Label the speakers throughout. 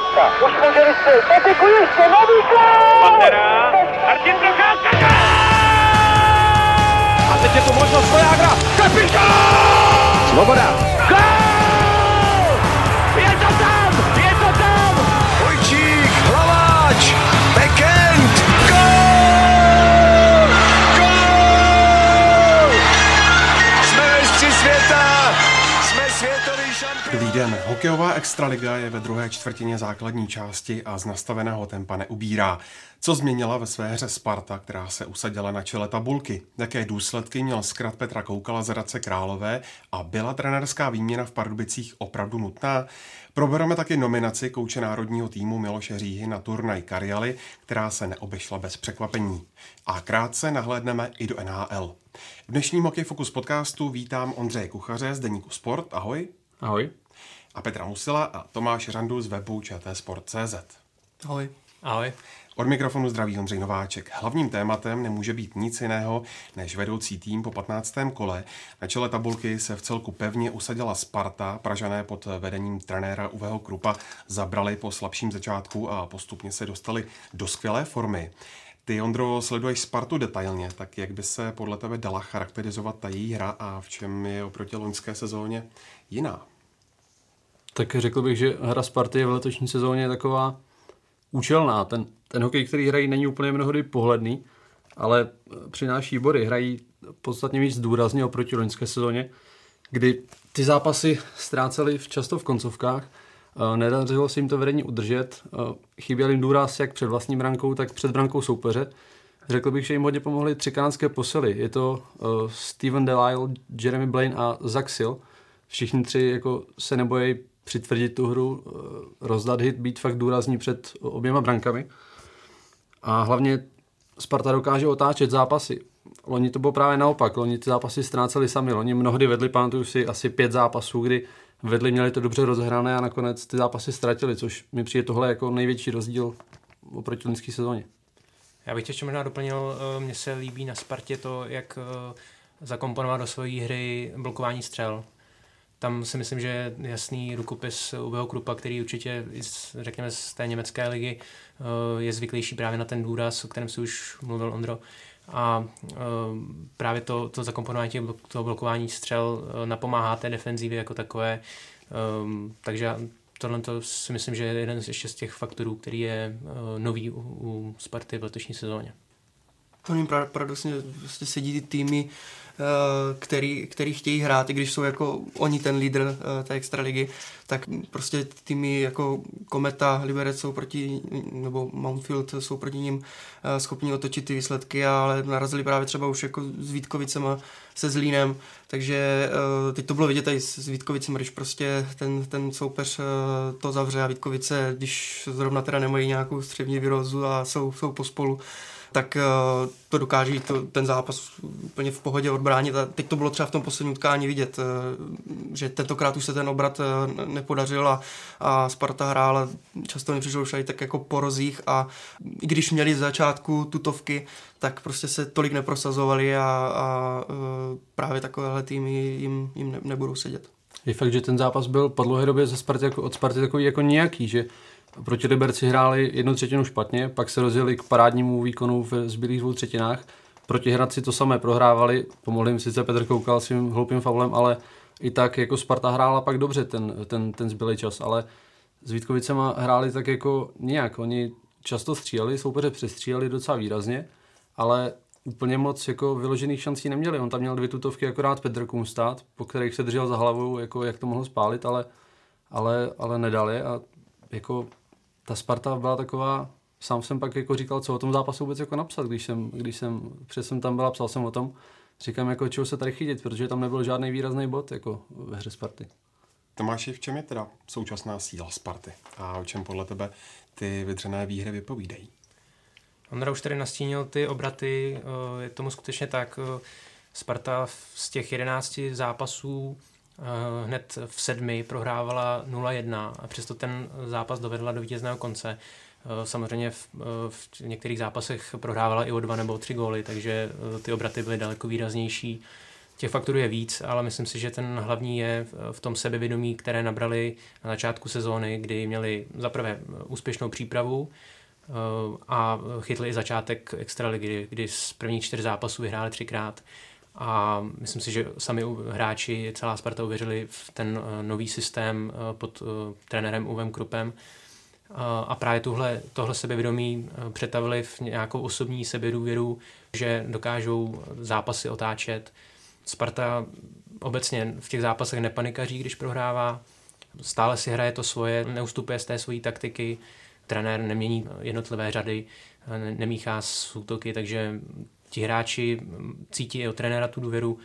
Speaker 1: Procházka. Už může vystřelit. Patiku ještě, nový gol!
Speaker 2: Pantera, Martin Procházka,
Speaker 3: A teď je tu možnost Stojágra. Kapitán!
Speaker 4: Svoboda.
Speaker 5: Den. Hokejová extraliga je ve druhé čtvrtině základní části a z nastaveného tempa neubírá. Co změnila ve své hře Sparta, která se usadila na čele tabulky? Jaké důsledky měl zkrat Petra Koukala z Radce Králové a byla trenerská výměna v Pardubicích opravdu nutná? Probereme taky nominaci kouče národního týmu Miloše Říhy na turnaj Karjaly, která se neobešla bez překvapení. A krátce nahlédneme i do NHL. V dnešním Hokej Focus podcastu vítám Ondřeje Kuchaře z Deníku Sport. Ahoj.
Speaker 6: Ahoj.
Speaker 5: A Petra Musila a Tomáš Randu z webu čtsport.cz.
Speaker 6: Ahoj.
Speaker 7: Ahoj.
Speaker 5: Od mikrofonu zdraví Ondřej Nováček. Hlavním tématem nemůže být nic jiného než vedoucí tým po 15. kole. Na čele tabulky se v celku pevně usadila Sparta. Pražané pod vedením trenéra Uveho Krupa zabrali po slabším začátku a postupně se dostali do skvělé formy. Ty, Ondro, sleduješ Spartu detailně, tak jak by se podle tebe dala charakterizovat ta její hra a v čem je oproti loňské sezóně jiná?
Speaker 6: Tak řekl bych, že hra Sparty je v letošní sezóně taková účelná. Ten, ten hokej, který hrají, není úplně mnohdy pohledný, ale přináší body. Hrají podstatně víc důrazně oproti loňské sezóně, kdy ty zápasy ztráceli často v koncovkách. Nedařilo se jim to vedení udržet. Chyběl jim důraz jak před vlastní brankou, tak před brankou soupeře. Řekl bych, že jim hodně pomohly tři kanadské posily. Je to uh, Steven Delisle, Jeremy Blaine a Zach. Všichni tři jako se nebojí přitvrdit tu hru, uh, rozdat hit, být fakt důrazní před oběma brankami. A hlavně Sparta dokáže otáčet zápasy. Loni to bylo právě naopak. Loni ty zápasy ztráceli sami. Loni mnohdy vedli, pamatuju si, asi pět zápasů, kdy vedli, měli to dobře rozhrané a nakonec ty zápasy ztratili, což mi přijde tohle jako největší rozdíl oproti loňské sezóně.
Speaker 7: Já bych tě ještě možná doplnil, mně se líbí na Spartě to, jak zakomponovat do své hry blokování střel. Tam si myslím, že je jasný rukopis Ubeho Krupa, který určitě, řekněme, z té německé ligy je zvyklejší právě na ten důraz, o kterém si už mluvil Ondro. A právě to, to zakomponování těch, toho blokování střel napomáhá té defenzivě jako takové. Takže tohle to si myslím, že je jeden ještě z těch faktorů, který je nový u, u Sparty v letošní sezóně.
Speaker 8: To jim paradoxně vlastně sedí ty týmy, který, který chtějí hrát, i když jsou jako oni ten lídr té extraligy, tak prostě týmy jako Kometa, Liberec jsou proti, nebo Mountfield jsou proti ním schopni otočit ty výsledky, ale narazili právě třeba už jako s Vítkovicema, se Zlínem, takže teď to bylo vidět tady s Vítkovicem, když prostě ten, ten soupeř to zavře a Vítkovice, když zrovna teda nemají nějakou střevní výrozu a jsou, jsou pospolu, tak to dokáže to, ten zápas úplně v pohodě odbránit. A teď to bylo třeba v tom posledním utkání vidět, že tentokrát už se ten obrat nepodařil a, a Sparta hrála, často mi přišlo už tak jako po rozích a i když měli z začátku tutovky, tak prostě se tolik neprosazovali a, a právě takovéhle týmy jim, jim ne, nebudou sedět.
Speaker 6: Je fakt, že ten zápas byl po dlouhé době ze Sparty jako, od Sparty takový jako nějaký, že Proti Liberci hráli jednu třetinu špatně, pak se rozjeli k parádnímu výkonu v zbylých dvou třetinách. Proti Hradci to samé prohrávali, pomohli jim sice Petr Koukal svým hloupým faulem, ale i tak jako Sparta hrála pak dobře ten, ten, ten zbylý čas, ale s Vítkovicema hráli tak jako nějak. Oni často stříleli, soupeře přestříleli docela výrazně, ale úplně moc jako vyložených šancí neměli. On tam měl dvě tutovky akorát Petr Kunstát, po kterých se držel za hlavou, jako jak to mohl spálit, ale, ale, ale nedal je a jako ta Sparta byla taková, sám jsem pak jako říkal, co o tom zápasu vůbec jako napsat, když jsem, když jsem, před jsem tam byla, psal jsem o tom, říkám, jako čeho se tady chytit, protože tam nebyl žádný výrazný bod jako ve hře Sparty.
Speaker 5: Tomáši, v čem je teda současná síla Sparty a o čem podle tebe ty vydřené výhry vypovídají?
Speaker 7: Ondra už tady nastínil ty obraty, je tomu skutečně tak. Sparta z těch 11 zápasů hned v sedmi prohrávala 0-1 a přesto ten zápas dovedla do vítězného konce. Samozřejmě v, v některých zápasech prohrávala i o dva nebo tři góly, takže ty obraty byly daleko výraznější. Těch faktorů je víc, ale myslím si, že ten hlavní je v tom sebevědomí, které nabrali na začátku sezóny, kdy měli zaprvé úspěšnou přípravu eh, a chytli i začátek extraligy, kdy z prvních čtyř zápasů vyhráli třikrát. A myslím si, že sami hráči, celá Sparta uvěřili v ten eh, nový systém eh, pod trenérem Uvem Krupem. A právě tuhle, tohle sebevědomí přetavili v nějakou osobní sebedůvěru, že dokážou zápasy otáčet, Sparta obecně v těch zápasech nepanikaří, když prohrává, stále si hraje to svoje, neustupuje z té své taktiky, trenér nemění jednotlivé řady, nemíchá s útoky, takže ti hráči cítí i od trenéra tu důvěru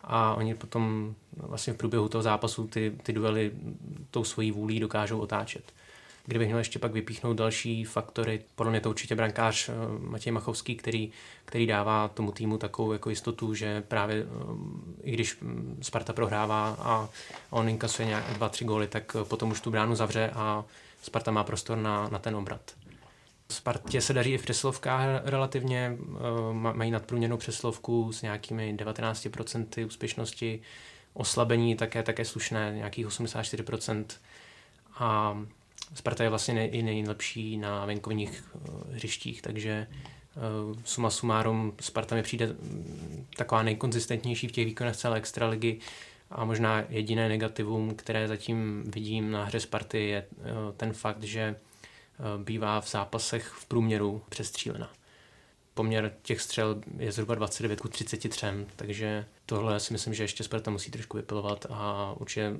Speaker 7: a oni potom vlastně v průběhu toho zápasu ty, ty duely tou svojí vůlí dokážou otáčet. Kdybych měl ještě pak vypíchnout další faktory, podle mě to určitě brankář eh, Matěj Machovský, který, který dává tomu týmu takovou jako jistotu, že právě eh, i když hm, Sparta prohrává a on inkasuje nějak dva, tři góly, tak eh, potom už tu bránu zavře a Sparta má prostor na, na ten obrat. Spartě se daří i v přeslovkách relativně, mají nadprůměrnou přeslovku s nějakými 19% úspěšnosti, oslabení také, také slušné, nějakých 84%. A Sparta je vlastně i nejlepší na venkovních uh, hřištích, takže uh, suma sumárum Sparta mi přijde mm, taková nejkonzistentnější v těch výkonech celé extraligy a možná jediné negativum, které zatím vidím na hře Sparty je ten fakt, že bývá v zápasech v průměru přestřílena poměr těch střel je zhruba 29 k 33, takže tohle si myslím, že ještě Sparta musí trošku vypilovat a určitě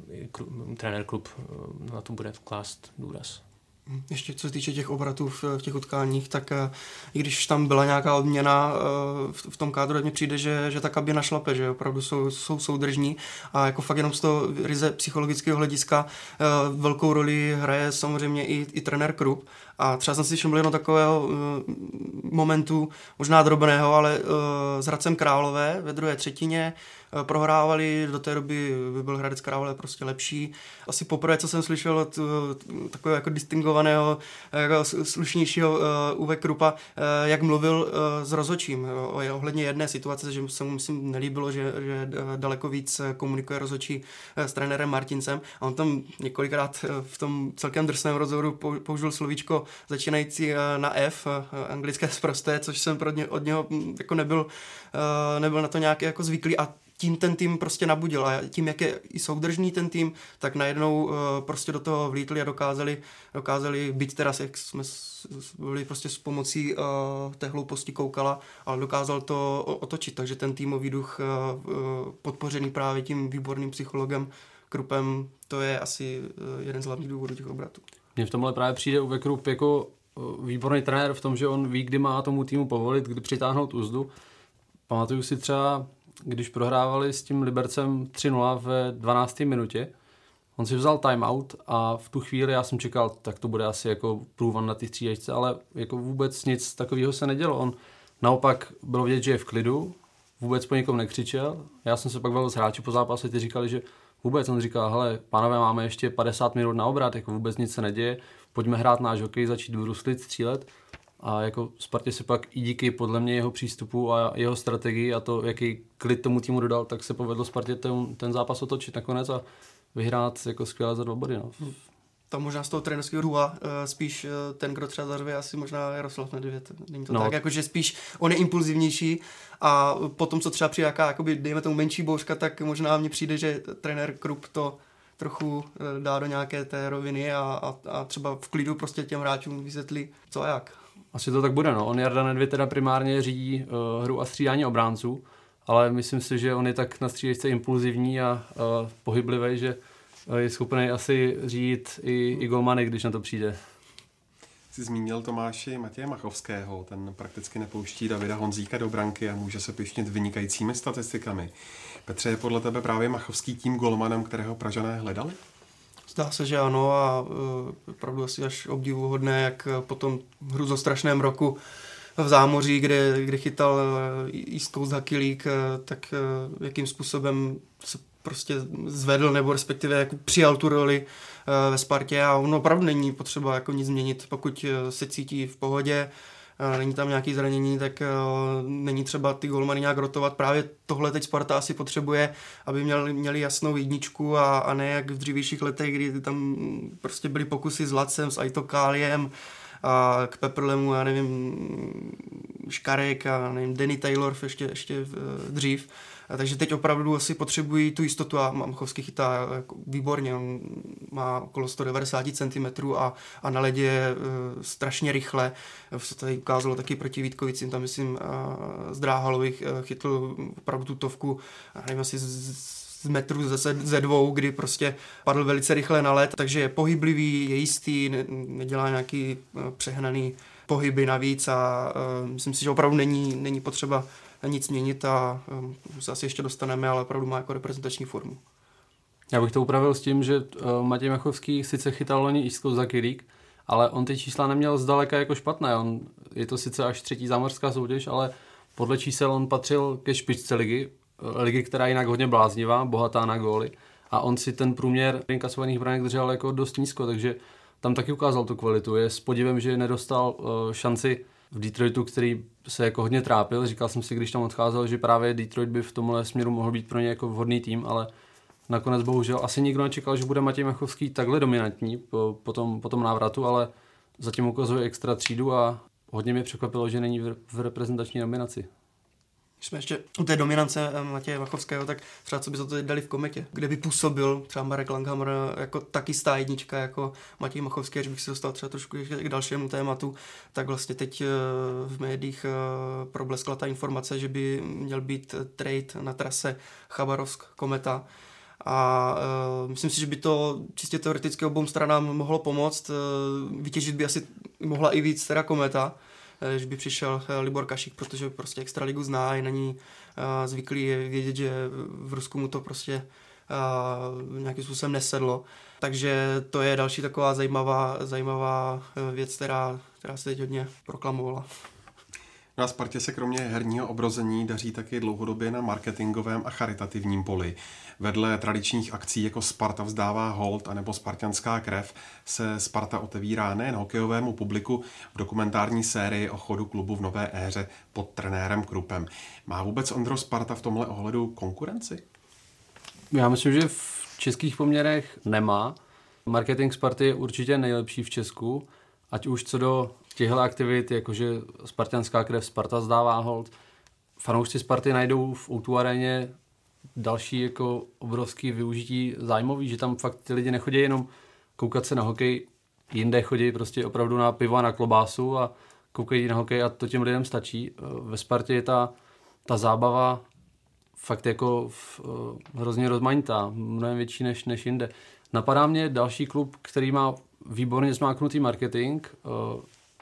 Speaker 7: trenér klub eh, na to bude klást důraz.
Speaker 8: Ještě co se týče těch obratů v, v těch utkáních, tak uh, i když tam byla nějaká odměna uh, v, v tom kádru, mně přijde, že, že ta kabina šlape, že opravdu jsou, jsou soudržní a jako fakt jenom z toho ryze psychologického hlediska uh, velkou roli hraje samozřejmě i, i trenér Krup a třeba jsem si všiml jenom takového momentu, možná drobného, ale s Hradcem Králové ve druhé třetině prohrávali, do té doby by byl Hradec Králové prostě lepší. Asi poprvé, co jsem slyšel od uh, takového jako distingovaného, jako slušnějšího Uwe Krupa, jak mluvil s rozočím ohledně jedné situace, že se mu myslím nelíbilo, že, že daleko víc komunikuje rozočí s trenérem Martincem a on tam několikrát v tom celkem drsném rozhovoru použil slovíčko začínající eh, na F, eh, anglické zprosté, což jsem pro ně, od něho hm, jako nebyl, eh, nebyl na to nějak jako zvyklý a tím ten tým prostě nabudil a tím, jak je i soudržný ten tým, tak najednou uh, prostě do toho vlítli a dokázali, dokázali být teraz, jak jsme byli prostě s pomocí uh, té hlouposti koukala, ale dokázal to otočit, takže ten týmový duch uh, podpořený právě tím výborným psychologem Krupem, to je asi jeden z hlavních důvodů těch obratů.
Speaker 6: Mně v tomhle právě přijde Uwe Krupp jako výborný trenér v tom, že on ví, kdy má tomu týmu povolit, kdy přitáhnout úzdu. Pamatuju si třeba, když prohrávali s tím Libercem 3-0 ve 12. minutě, on si vzal timeout a v tu chvíli já jsem čekal, tak to bude asi jako průvan na ty střídačce, ale jako vůbec nic takového se nedělo. On naopak bylo vidět, že je v klidu, vůbec po někom nekřičel. Já jsem se pak bavil s hráči po zápase, ty říkali, že Vůbec on říkal, hele, pánové, máme ještě 50 minut na obrat, jako vůbec nic se neděje, pojďme hrát náš hokej, začít bruslit, střílet. A jako Spartě se pak i díky podle mě jeho přístupu a jeho strategii a to, jaký klid tomu týmu dodal, tak se povedlo Spartě ten, ten zápas otočit nakonec a vyhrát jako skvěle za dva body. No
Speaker 8: tam možná z toho trenerského růha uh, spíš uh, ten, kdo třeba zařve, asi možná Jaroslav Nedvěd. Není to no. tak, jakože spíš on je impulzivnější a potom, co třeba přijde jaká, jakoby, dejme tomu menší bouřka, tak možná mně přijde, že trenér Krup to trochu uh, dá do nějaké té roviny a, a, a třeba v klidu prostě těm hráčům vysvětlí, co a jak.
Speaker 6: Asi to tak bude, no. On Jarda Nedvěd teda primárně řídí uh, hru a střídání obránců, ale myslím si, že on je tak na střídačce impulzivní a uh, pohyblivý, že je schopný asi řídit i, i golmany, když na to přijde.
Speaker 5: Jsi zmínil Tomáši Matěje Machovského, ten prakticky nepouští Davida Honzíka do branky a může se pišnit vynikajícími statistikami. Petře, je podle tebe právě Machovský tím golmanem, kterého Pražané hledali?
Speaker 8: Zdá se, že ano a uh, opravdu asi až obdivuhodné, jak potom hru zo strašném roku v zámoří, kde, kde chytal uh, East Coast Hockey League, tak jakým způsobem se prostě zvedl nebo respektive jako přijal tu roli ve Spartě. A ono opravdu není potřeba jako nic změnit, pokud se cítí v pohodě, není tam nějaký zranění, tak není třeba ty golmany nějak rotovat. Právě tohle teď Sparta asi potřebuje, aby měli, měli jasnou jedničku a, a ne jak v dřívějších letech, kdy tam prostě byly pokusy s Lacem, s Aitokáliem, a k Pepperlemu, já nevím, Škarek a nevím, Danny Taylor ještě, ještě dřív. Takže teď opravdu asi potřebují tu jistotu a Mamchovský chytá jako výborně, on má okolo 190 cm a, a na ledě je strašně rychle. Se tady ukázalo taky proti Vítkovicím, tam myslím uh, z Dráhalových uh, chytl opravdu tutovku, nevím, asi z, z metru ze, ze dvou, kdy prostě padl velice rychle na led, takže je pohyblivý, je jistý, ne, nedělá nějaký uh, přehnaný pohyby navíc a uh, myslím si, že opravdu není, není potřeba nic měnit a se asi ještě dostaneme, ale opravdu má jako reprezentační formu.
Speaker 6: Já bych to upravil s tím, že uh, Matěj Machovský sice chytal loni East za Kirik, ale on ty čísla neměl zdaleka jako špatné. On, je to sice až třetí zámořská soutěž, ale podle čísel on patřil ke špičce ligy, uh, ligy, která je jinak hodně bláznivá, bohatá na góly. A on si ten průměr inkasovaných branek držel jako dost nízko, takže tam taky ukázal tu kvalitu. Je s podivem, že nedostal uh, šanci v Detroitu, který se jako hodně trápil. Říkal jsem si, když tam odcházel, že právě Detroit by v tomhle směru mohl být pro ně jako vhodný tým, ale nakonec bohužel asi nikdo nečekal, že bude Matěj Machovský takhle dominantní po, po, tom, po tom návratu, ale zatím ukazuje extra třídu a hodně mě překvapilo, že není v, v reprezentační nominaci.
Speaker 8: Když jsme ještě u té dominance eh, Matěje Machovského, tak třeba co by to teď dali v kometě, kde by působil třeba Marek Langhammer jako taky stá jednička jako Matěj Machovský, až bych se dostal třeba trošku k dalšímu tématu, tak vlastně teď eh, v médiích eh, probleskla ta informace, že by měl být trade na trase Chabarovsk Kometa, a uh, myslím si, že by to čistě teoreticky obou stranám mohlo pomoct. Uh, vytěžit by asi mohla i víc teda kometa, Eh, že by přišel eh, Libor Kašík, protože prostě extraligu zná, je na ní eh, zvyklý vědět, že v Rusku mu to prostě nějakým způsobem nesedlo. Takže to je další taková zajímavá, zajímavá věc, která, která se teď hodně proklamovala.
Speaker 5: Na Spartě se kromě herního obrození daří taky dlouhodobě na marketingovém a charitativním poli. Vedle tradičních akcí jako Sparta vzdává hold anebo Spartanská krev se Sparta otevírá nejen hokejovému publiku v dokumentární sérii o chodu klubu v nové éře pod trenérem Krupem. Má vůbec Ondro Sparta v tomhle ohledu konkurenci?
Speaker 6: Já myslím, že v českých poměrech nemá. Marketing Sparty je určitě nejlepší v Česku, ať už co do těchto aktivit, jakože Spartanská krev Sparta zdává hold, fanoušci Sparty najdou v o další jako obrovský využití zájmový, že tam fakt ty lidi nechodí jenom koukat se na hokej, jinde chodí prostě opravdu na pivo a na klobásu a koukají na hokej a to těm lidem stačí. Ve Spartě je ta, ta zábava fakt jako v, eh, hrozně rozmanitá, mnohem větší než, než jinde. Napadá mě další klub, který má výborně zmáknutý marketing, eh,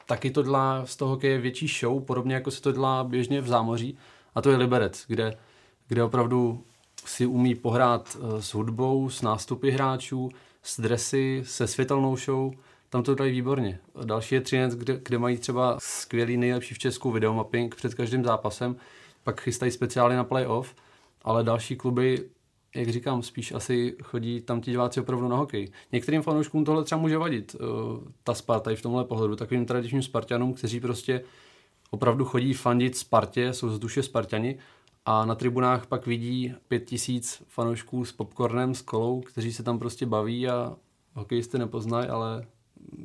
Speaker 6: taky to dělá z toho hokeje větší show, podobně jako se to dělá běžně v zámoří, a to je Liberec, kde, kde opravdu si umí pohrát eh, s hudbou, s nástupy hráčů, s dresy, se světelnou show. Tam to dají výborně. Další je Třinec, kde, kde mají třeba skvělý, nejlepší v Česku videomapping před každým zápasem, pak chystají speciály na playoff, ale další kluby, jak říkám, spíš asi chodí tam ti diváci opravdu na hokej. Některým fanouškům tohle třeba může vadit, uh, ta Sparta i v tomhle pohledu, takovým tradičním Spartanům, kteří prostě opravdu chodí fandit Spartě, jsou z duše Spartani a na tribunách pak vidí pět tisíc fanoušků s popcornem, s kolou, kteří se tam prostě baví a hokejisty nepoznají, ale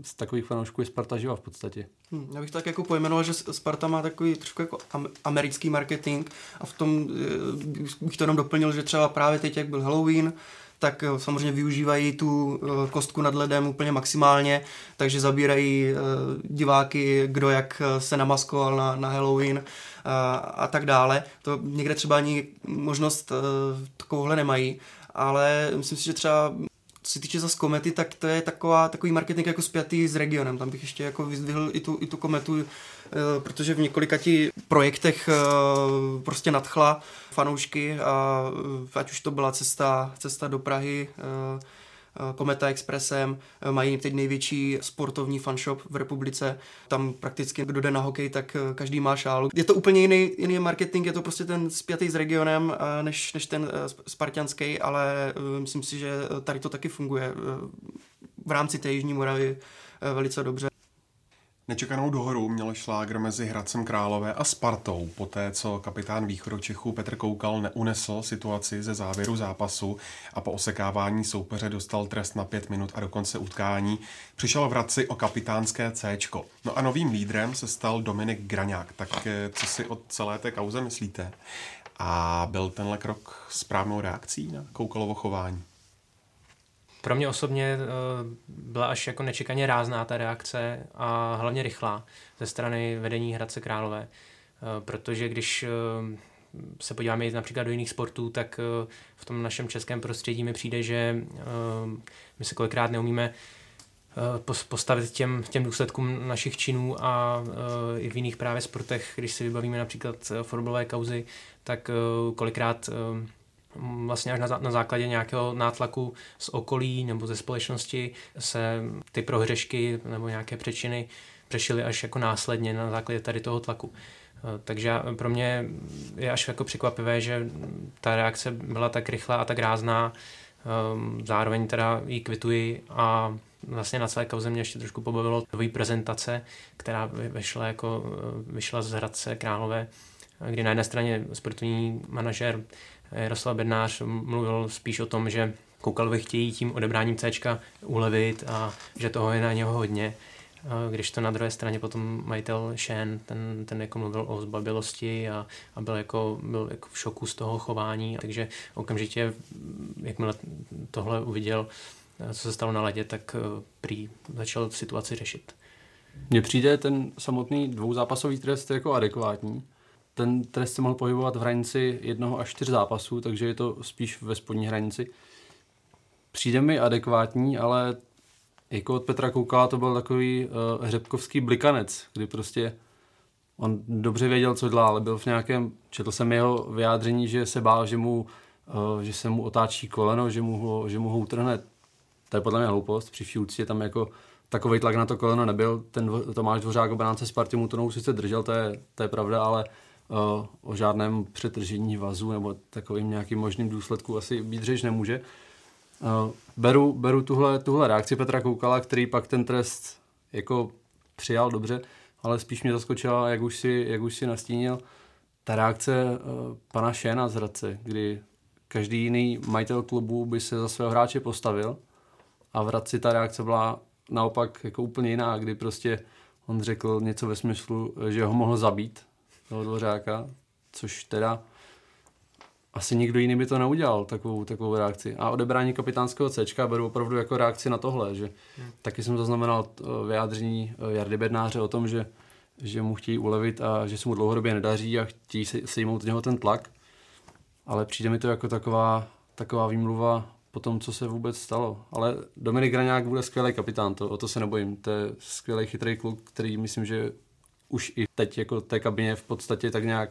Speaker 6: z takových fanoušků je Sparta živa v podstatě.
Speaker 8: Hmm, já bych tak jako pojmenoval, že Sparta má takový trošku jako americký marketing a v tom eh, bych to jenom doplnil, že třeba právě teď, jak byl Halloween, tak eh, samozřejmě využívají tu eh, kostku nad ledem úplně maximálně, takže zabírají diváky, kdo jak se namaskoval na, na Halloween a, a tak dále. To někde třeba ani možnost takovouhle nemají, ale myslím si, že třeba co se týče zase komety, tak to je taková, takový marketing jako spjatý s regionem. Tam bych ještě jako vyzdvihl i tu, i tu kometu, eh, protože v několika ti projektech eh, prostě nadchla fanoušky a eh, ať už to byla cesta, cesta do Prahy, Kometa Expressem, eh, mají teď největší sportovní fanshop v republice. Tam prakticky kdo jde na hokej, tak eh, každý má šálu. Je to úplně jiný, jiný marketing, je to prostě ten spjatý s regionem než, než ten spartianský, ale myslím si, že tady to taky funguje v rámci té Jižní Moravy velice dobře.
Speaker 5: Nečekanou dohoru měl šlágr mezi Hradcem Králové a Spartou, poté co kapitán východočechů Petr Koukal neunesl situaci ze závěru zápasu a po osekávání soupeře dostal trest na pět minut a do konce utkání přišel v Hradci o kapitánské C. No a novým lídrem se stal Dominik Graňák. Tak eh, co si o celé té kauze myslíte? A byl tenhle krok správnou reakcí na Koukalovo chování?
Speaker 7: Pro mě osobně eh, byla až jako nečekaně rázná ta reakce a hlavně rychlá ze strany vedení Hradce Králové. Eh, protože když eh, se podíváme například do jiných sportů, tak v tom našem českém prostředí mi přijde, že my se kolikrát neumíme postavit těm, těm důsledkům našich činů a i v jiných právě sportech, když si vybavíme například fotbalové kauzy, tak kolikrát vlastně až na, na základě nějakého nátlaku z okolí nebo ze společnosti se ty prohřešky nebo nějaké přečiny přešily až jako následně na základě tady toho tlaku. Eh, takže pro mě je až jako překvapivé, že ta reakce byla tak rychlá a tak rázná. Ehm, zároveň teda ji kvituji a vlastně na celé kauze mě ještě trošku pobavilo nový prezentace, která vyšla, jako, eh, vyšla z Hradce Králové, kdy na jedné straně sportovní manažer Jaroslav Bednář mluvil spíš o tom, že Koukalovi chtějí tím odebráním C ulevit a že toho je na něho hodně. Když to na druhé straně potom majitel Shen, ten, ten jako mluvil o zbabilosti a, a byl, jako, byl jako v šoku z toho chování, takže okamžitě, jakmile tohle uviděl, co se stalo na ledě, tak eh, prý začal situaci řešit.
Speaker 6: Mně přijde ten samotný dvouzápasový trest jako adekvátní, ten trest se mohl pohybovat v hranici jednoho až čtyř zápasů, takže je to spíš ve spodní hranici. Přijde mi adekvátní, ale jako od Petra Koukala to byl takový uh, hřebkovský blikanec, kdy prostě on dobře věděl, co dělá, ale byl v nějakém, četl jsem jeho vyjádření, že se bál, že, mu, uh, že se mu otáčí koleno, že mu ho, že mu ho utrhne. To je podle mě hloupost, při vší tam jako takový tlak na to koleno nebyl. Ten Tomáš Dvořák obránce Spartě mu to sice držel, to je, to je pravda, ale o žádném přetržení vazu nebo takovým nějakým možným důsledku asi být řeč nemůže. Beru, beru tuhle, tuhle reakci Petra Koukala, který pak ten trest jako přijal dobře, ale spíš mě zaskočila, jak už si, jak už si nastínil, ta reakce pana Šéna z Hradce, kdy každý jiný majitel klubu by se za svého hráče postavil a v Hradci ta reakce byla naopak jako úplně jiná, kdy prostě on řekl něco ve smyslu, že ho mohl zabít toho Dvořáka, což teda asi nikdo jiný by to neudělal, takovou, takovou reakci. A odebrání kapitánského C beru opravdu jako reakci na tohle, že hmm. taky jsem zaznamenal eh, vyjádření eh, Jardy Bednáře o tom, že, že mu chtějí ulevit a že se mu dlouhodobě nedaří a chtějí se, sejmout z něho ten tlak. Ale přijde mi to jako taková, taková výmluva po tom, co se vůbec stalo. Ale Dominik Graňák bude skvělý kapitán, to, o to se nebojím. To je skvělý chytrý kluk, který myslím, že už i teď jako té kabině v podstatě tak nějak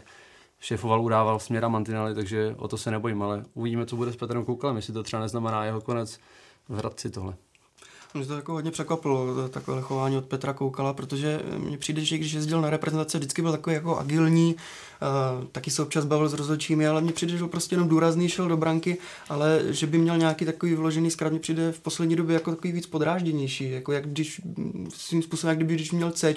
Speaker 6: šéfoval, udával směra mantinely, takže o to se nebojím, ale uvidíme, co bude s Petrem Koukalem, jestli to třeba neznamená jeho konec v Hradci tohle.
Speaker 8: Mě to jako hodně překvapilo, takové chování od Petra Koukala, protože mně přijde, že když jezdil na reprezentace, vždycky byl takový jako agilní, uh, taky se občas bavil s rozhodčími, ale mně přijde, že byl prostě jenom důrazný, šel do branky, ale že by měl nějaký takový vložený zkrát, mně přijde v poslední době jako takový víc podrážděnější, jako jak když svým způsobem, jak kdyby když měl C,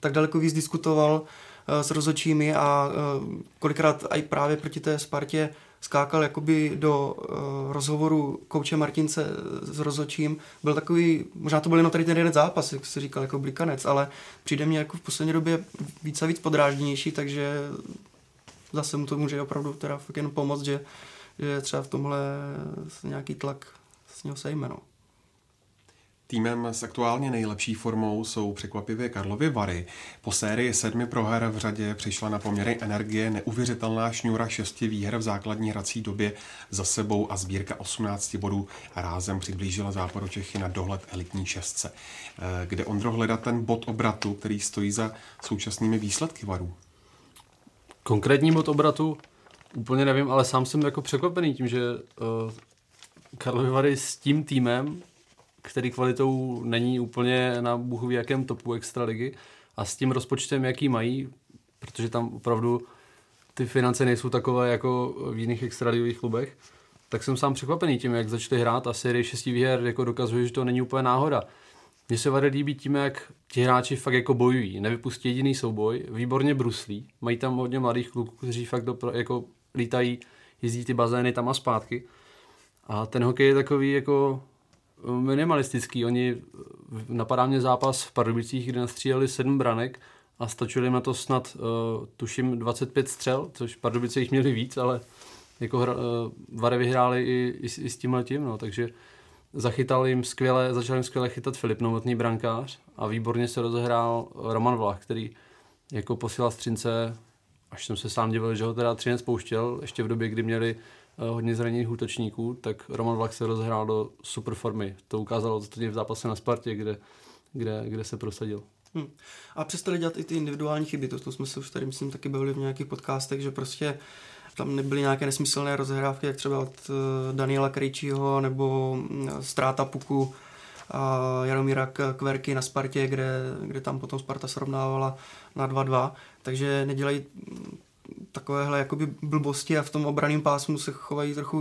Speaker 8: tak daleko víc diskutoval uh, s rozhodčími a uh, kolikrát i právě proti té Spartě skákal jakoby do uh, rozhovoru kouče Martince s rozhodčím. Byl takový, možná to byl jenom tady ten jeden zápas, jak se říkal, jako blikanec, ale přijde mi jako v poslední době víc a víc podrážděnější, takže zase mu to může opravdu teda fakt jen pomoct, že, že třeba v tomhle nějaký tlak s něho sejme. No.
Speaker 5: Týmem s aktuálně nejlepší formou jsou překvapivě Karlovy Vary. Po sérii sedmi proher v řadě přišla na poměry energie neuvěřitelná šňůra šesti výher v základní hrací době za sebou a sbírka 18 bodů rázem přiblížila západu Čechy na dohled elitní šestce. Eh, kde Ondro hledat ten bod obratu, který stojí za současnými výsledky Varů?
Speaker 6: Konkrétní bod obratu úplně nevím, ale sám jsem jako překvapený tím, že uh, Karlovy Vary s tím týmem který kvalitou není úplně na bůh jakém topu extraligy a s tím rozpočtem, jaký mají, protože tam opravdu ty finance nejsou takové jako v jiných extraligových klubech, tak jsem sám překvapený tím, jak začali hrát a série šesti výher jako dokazuje, že to není úplně náhoda. Mně se Vary líbí tím, jak ti hráči fakt jako bojují, nevypustí jediný souboj, výborně bruslí, mají tam hodně mladých kluků, kteří fakt dopro, jako lítají, jezdí ty bazény tam a zpátky. A ten hokej je takový jako minimalistický. Oni napadá mě zápas v Pardubicích, kde nastříleli sedm branek a stačili na to snad, uh, tuším, 25 střel, což Pardubice jich měli víc, ale jako hra, uh, Vary vyhráli i, i, i s tím letím, no, takže zachytal jim skvěle, začal jim skvěle chytat Filip Novotný brankář a výborně se rozehrál Roman Vlach, který jako posílal střince, až jsem se sám divil, že ho teda třinec pouštěl, ještě v době, kdy měli hodně zraněných útočníků, tak Roman Vlach se rozehrál do super formy. To ukázalo v zápase na Spartě, kde, kde, kde se prosadil.
Speaker 8: Hmm. A přestali dělat i ty individuální chyby, to, to jsme se už tady, myslím, taky bavili v nějakých podcastech, že prostě tam nebyly nějaké nesmyslné rozhrávky, jak třeba od uh, Daniela Krejčího nebo uh, ztráta puku a Jaromíra Kverky na Spartě, kde, kde tam potom Sparta srovnávala na 2-2, takže nedělají takovéhle jakoby blbosti a v tom obraném pásmu se chovají trochu,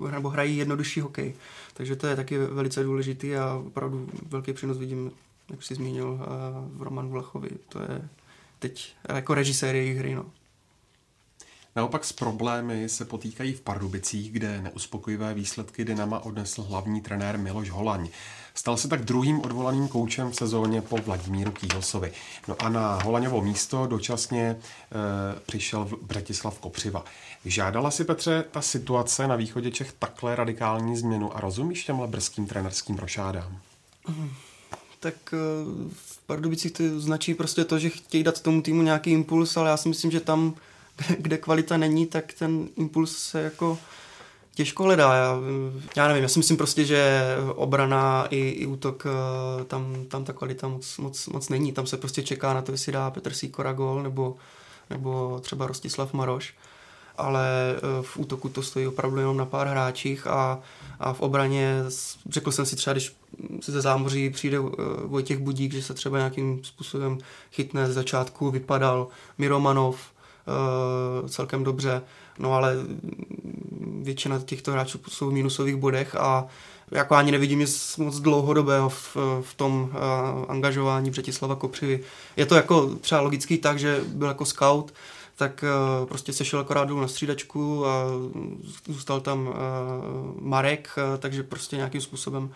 Speaker 8: uh, nebo hrají jednodušší hokej. Takže to je taky velice důležitý a opravdu velký přínos vidím jak jsi zmínil, uh, v Roman Vlachovi. To je teď jako režisér jejich hry. No.
Speaker 5: Naopak s problémy se potýkají v Pardubicích, kde neuspokojivé výsledky Dynama odnesl hlavní trenér Miloš Holaň. Stal se tak druhým odvolaným koučem v sezóně po Vladimíru Kýhosovi. No a na Holaňovo místo dočasně e, přišel Bratislav Kopřiva. Žádala si Petře ta situace na východě Čech takhle radikální změnu a rozumíš těmhle brzkým trenerským rošádám?
Speaker 8: Mm tak eh, v Pardubicích to značí prostě to, že chtějí dát tomu týmu nějaký impuls, ale já si myslím, že tam, kde kvalita není, tak ten impuls se jako těžko hledá. Já, já nevím, já si myslím prostě, že obrana i, i útok, eh, tam, tam ta kvalita moc, moc, moc není. Tam se prostě čeká na to, jestli dá Petr Sýkora gol nebo, nebo třeba Rostislav Maroš ale eh, v útoku to stojí opravdu jenom na pár hráčích a, a v obraně řekl jsem si třeba, když se ze zámoří přijde uh, Vojtěch Budík, že se třeba nějakým způsobem chytne z začátku, vypadal Miromanov celkem dobře, no ale většina těchto hráčů jsou v minusových bodech a jako ani nevidím nic moc dlouhodobého v, v tom uh, angažování Břetislava Kopřivy. Je to jako třeba logický tak, že byl jako scout, tak uh, prostě sešel akorát dolů na střídačku a zůstal tam uh, Marek, uh, takže prostě nějakým způsobem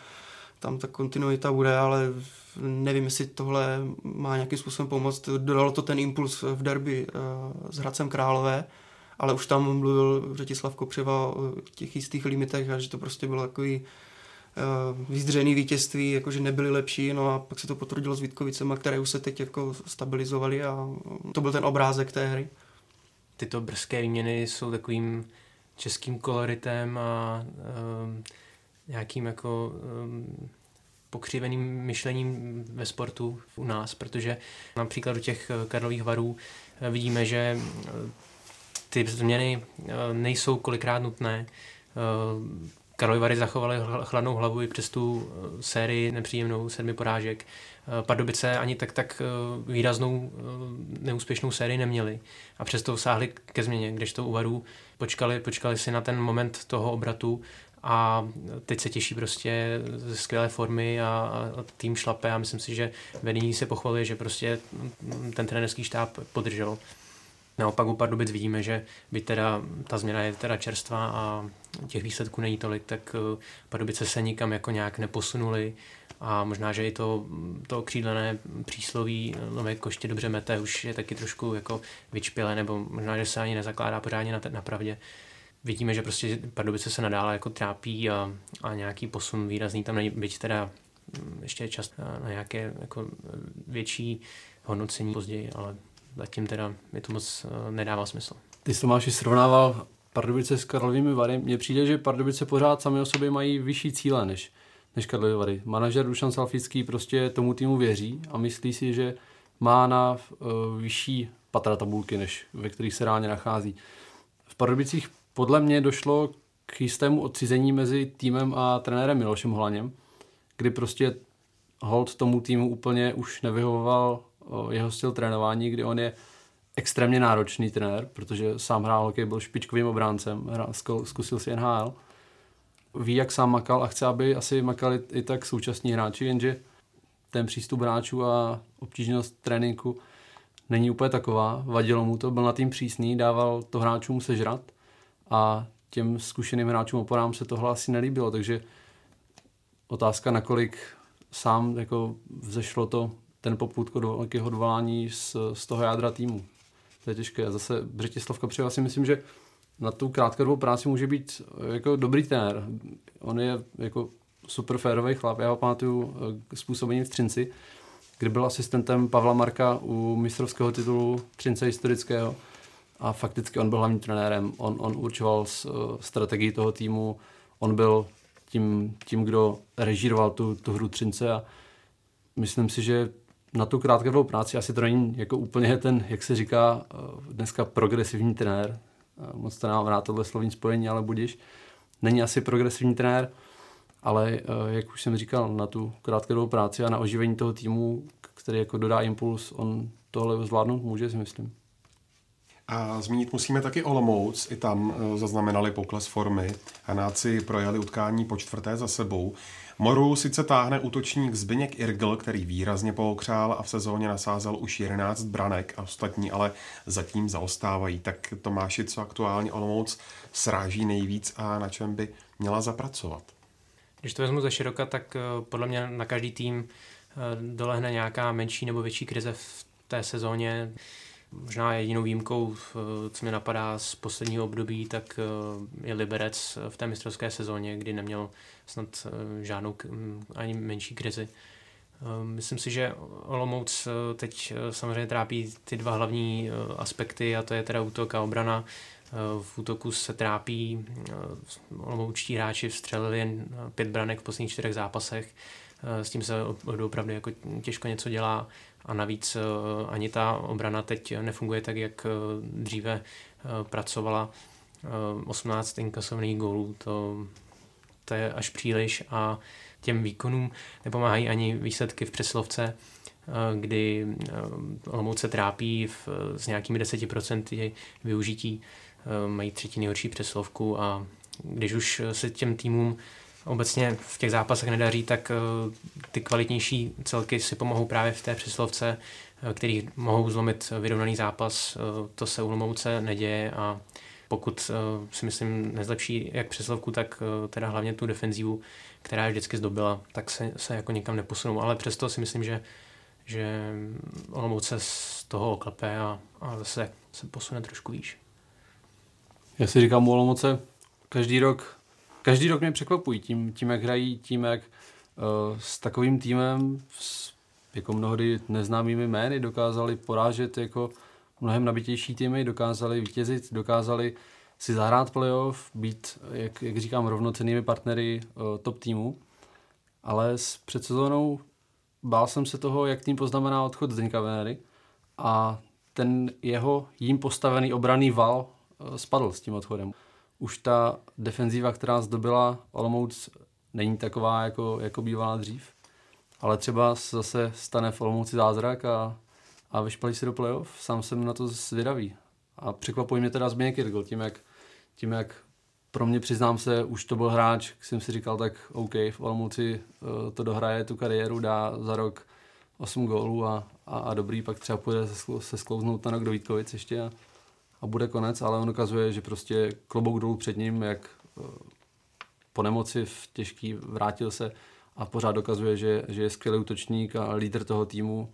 Speaker 8: tam ta kontinuita bude, ale nevím, jestli tohle má nějakým způsobem pomoct. Dodalo to ten impuls v derby uh, s Hradcem Králové, ale už tam mluvil Řetislav Kopřiva o těch jistých limitech a že to prostě bylo takový uh, vyzdřený vítězství, jakože nebyly lepší, no a pak se to potvrdilo s Vítkovicema, které už se teď jako stabilizovaly a to byl ten obrázek té hry.
Speaker 7: Tyto brzké výměny jsou takovým českým koloritem a um, nějakým jako um, pokřiveným myšlením ve sportu u nás, protože například u těch eh, Karlových varů eh, vidíme, že eh, ty změny nejsou kolikrát nutné. Karlovy Vary zachovaly chladnou hlavu i přes tu sérii nepříjemnou sedmi porážek. Pardubice ani tak tak eh, výraznou eh, neúspěšnou sérii neměli a přesto sáhli ke změně, kdežto u Varů počkali, počkali si na ten moment toho obratu a teď se těší prostě ze skvělé formy a, a tým šlape a myslím si, že vedení se pochvaluje, že prostě ten trenerský štáb podržel. Naopak u Pardubic vidíme, že by teda ta změna je teda čerstvá a těch výsledků není tolik, tak eh, Pardubice se nikam jako nějak neposunuli a možná, že i to, to křídlené přísloví nové koště dobře mete už je taky trošku jako vyčpělé, nebo možná, že se ani nezakládá pořádně na, na pravdě. Vidíme, že prostě Pardubice se nadále jako trápí a, a nějaký posun výrazný tam není, byť teda mm, ještě je čas na nějaké jako větší hodnocení později, ale zatím teda mi to moc eh, nedává smysl.
Speaker 6: Ty jsi Tomáši srovnával Pardubice s Karlovými Vary. Mně přijde, že Pardubice pořád sami o sobě mají vyšší cíle než, než Karlovy Vary. Manažer Dušan Salfický prostě tomu týmu věří a myslí si, že má na uh, vyšší patra tabulky, než ve kterých se reálně nachází. V Pardubicích podle mě došlo k jistému odcizení mezi týmem a trenérem Milošem Holaněm, kdy prostě hold tomu týmu úplně už nevyhovoval jeho styl trénování, kdy on je extrémně náročný trenér, protože sám hrál hokej, byl špičkovým obráncem, hrál, zkusil si NHL ví, jak sám makal a chce, aby asi makali i tak současní hráči, jenže ten přístup hráčů a obtížnost tréninku není úplně taková. Vadilo mu to, byl na tým přísný, dával to hráčům sežrat a těm zkušeným hráčům oporám se tohle asi nelíbilo, takže otázka, nakolik sám jako vzešlo to, ten poput do velkého odvolání z, z toho jádra týmu. To je těžké. Zase Břetislavka Kapřiva si myslím, že na tu krátkodobou práci může být jako dobrý trenér. On je jako super férový chlap. Já ho pamatuju eh, způsobením v Třinci, kdy byl asistentem Pavla Marka u mistrovského titulu Třince historického a fakticky on byl hlavním trenérem. On, on určoval eh, strategii toho týmu, on byl tím, tím kdo režíroval tu, tu hru Třince a myslím si, že na tu krátkou práci asi to není jako úplně ten, jak se říká eh, dneska progresivní trenér. Moc to nám rád tohle slovní spojení, ale budíš. Není asi progresivní trenér, ale eh, jak už jsem říkal, na tu krátkou práci a na oživení toho týmu, který jako dodá impuls, on tohle zvládnout může, si myslím.
Speaker 5: A zmínit musíme taky Olomouc, i tam eh, zaznamenali pokles formy. Hanáci projeli utkání po čtvrté za sebou. Moru sice táhne útočník Zbyněk Irgl, který výrazně pookřál a v sezóně nasázel už 11 branek a ostatní ale zatím zaostávají. Tak Tomáši, co aktuálně Olomouc sráží nejvíc a na čem by měla zapracovat?
Speaker 7: Když to vezmu ze široka, tak eh, podle mě na každý tým eh, dolehne nějaká menší nebo větší krize v té sezóně. Možná jedinou výjimkou, eh, co mi napadá z posledního období, tak je Liberec v té mistrovské sezóně, kdy neměl snad žádnou ani menší krizi. Myslím si, že Olomouc teď samozřejmě trápí ty dva hlavní aspekty a to je teda útok a obrana. V útoku se trápí, olomoučtí hráči vstřelili jen pět branek v posledních čtyřech zápasech. S tím se opravdu jako těžko něco dělá a navíc ani ta obrana teď nefunguje tak, jak dříve pracovala. 18 inkasovaných gólů, to, to je až příliš a těm výkonům nepomáhají ani výsledky v přeslovce, kdy Olomouc se trápí v, s nějakými 10% využití Eh, mají třetí nejhorší přeslovku a když už se těm týmům obecně v těch zápasech nedaří, tak eh, ty kvalitnější celky si pomohou právě v té přeslovce, eh, který mohou zlomit vyrovnaný zápas. To se u Lomouce neděje a pokud si myslím nezlepší jak přeslovku, tak teda hlavně tu defenzivu, která je vždycky zdobila, tak se, se jako nikam neposunou. Ale přesto si myslím, že, že Olomouce z toho oklepe a, a zase se posune trošku výš.
Speaker 6: Já si říkám u Olomouce, každý rok, každý rok mě překvapují tím, tím jak hrají, tím, jak uh, s takovým týmem, s jako mnohdy neznámými jmény dokázali porážet jako mnohem nabitější týmy, dokázali vítězit, dokázali si zahrát playoff, být, jak, jak říkám, rovnocennými partnery uh, top týmu. Ale s předsezónou bál jsem se toho, jak tým poznamená odchod Zdeňka Venery a ten jeho jím postavený obraný val Eh, spadl s tím odchodem. Už ta defenzíva, která zdobila Olomouc, není taková, jako, jako bývala dřív. Ale třeba zase stane v Olomouci zázrak a, a vyšpalí se do playoff. Sám jsem na to zvědavý. A překvapuje mě teda Zběněk Jirgl, tím jak, tím jak pro mě přiznám se, už to byl hráč, jsem si říkal, tak OK, v Olomouci uh, to dohraje tu kariéru, dá za rok 8 gólů a, a, a dobrý, pak třeba půjde se sklouznout na rok do Vítkovic ještě a, a bude konec, ale on ukazuje, že prostě klobouk dolů před ním, jak eh, po nemoci v těžký vrátil se a pořád dokazuje, že, že je skvělý útočník a lídr toho týmu.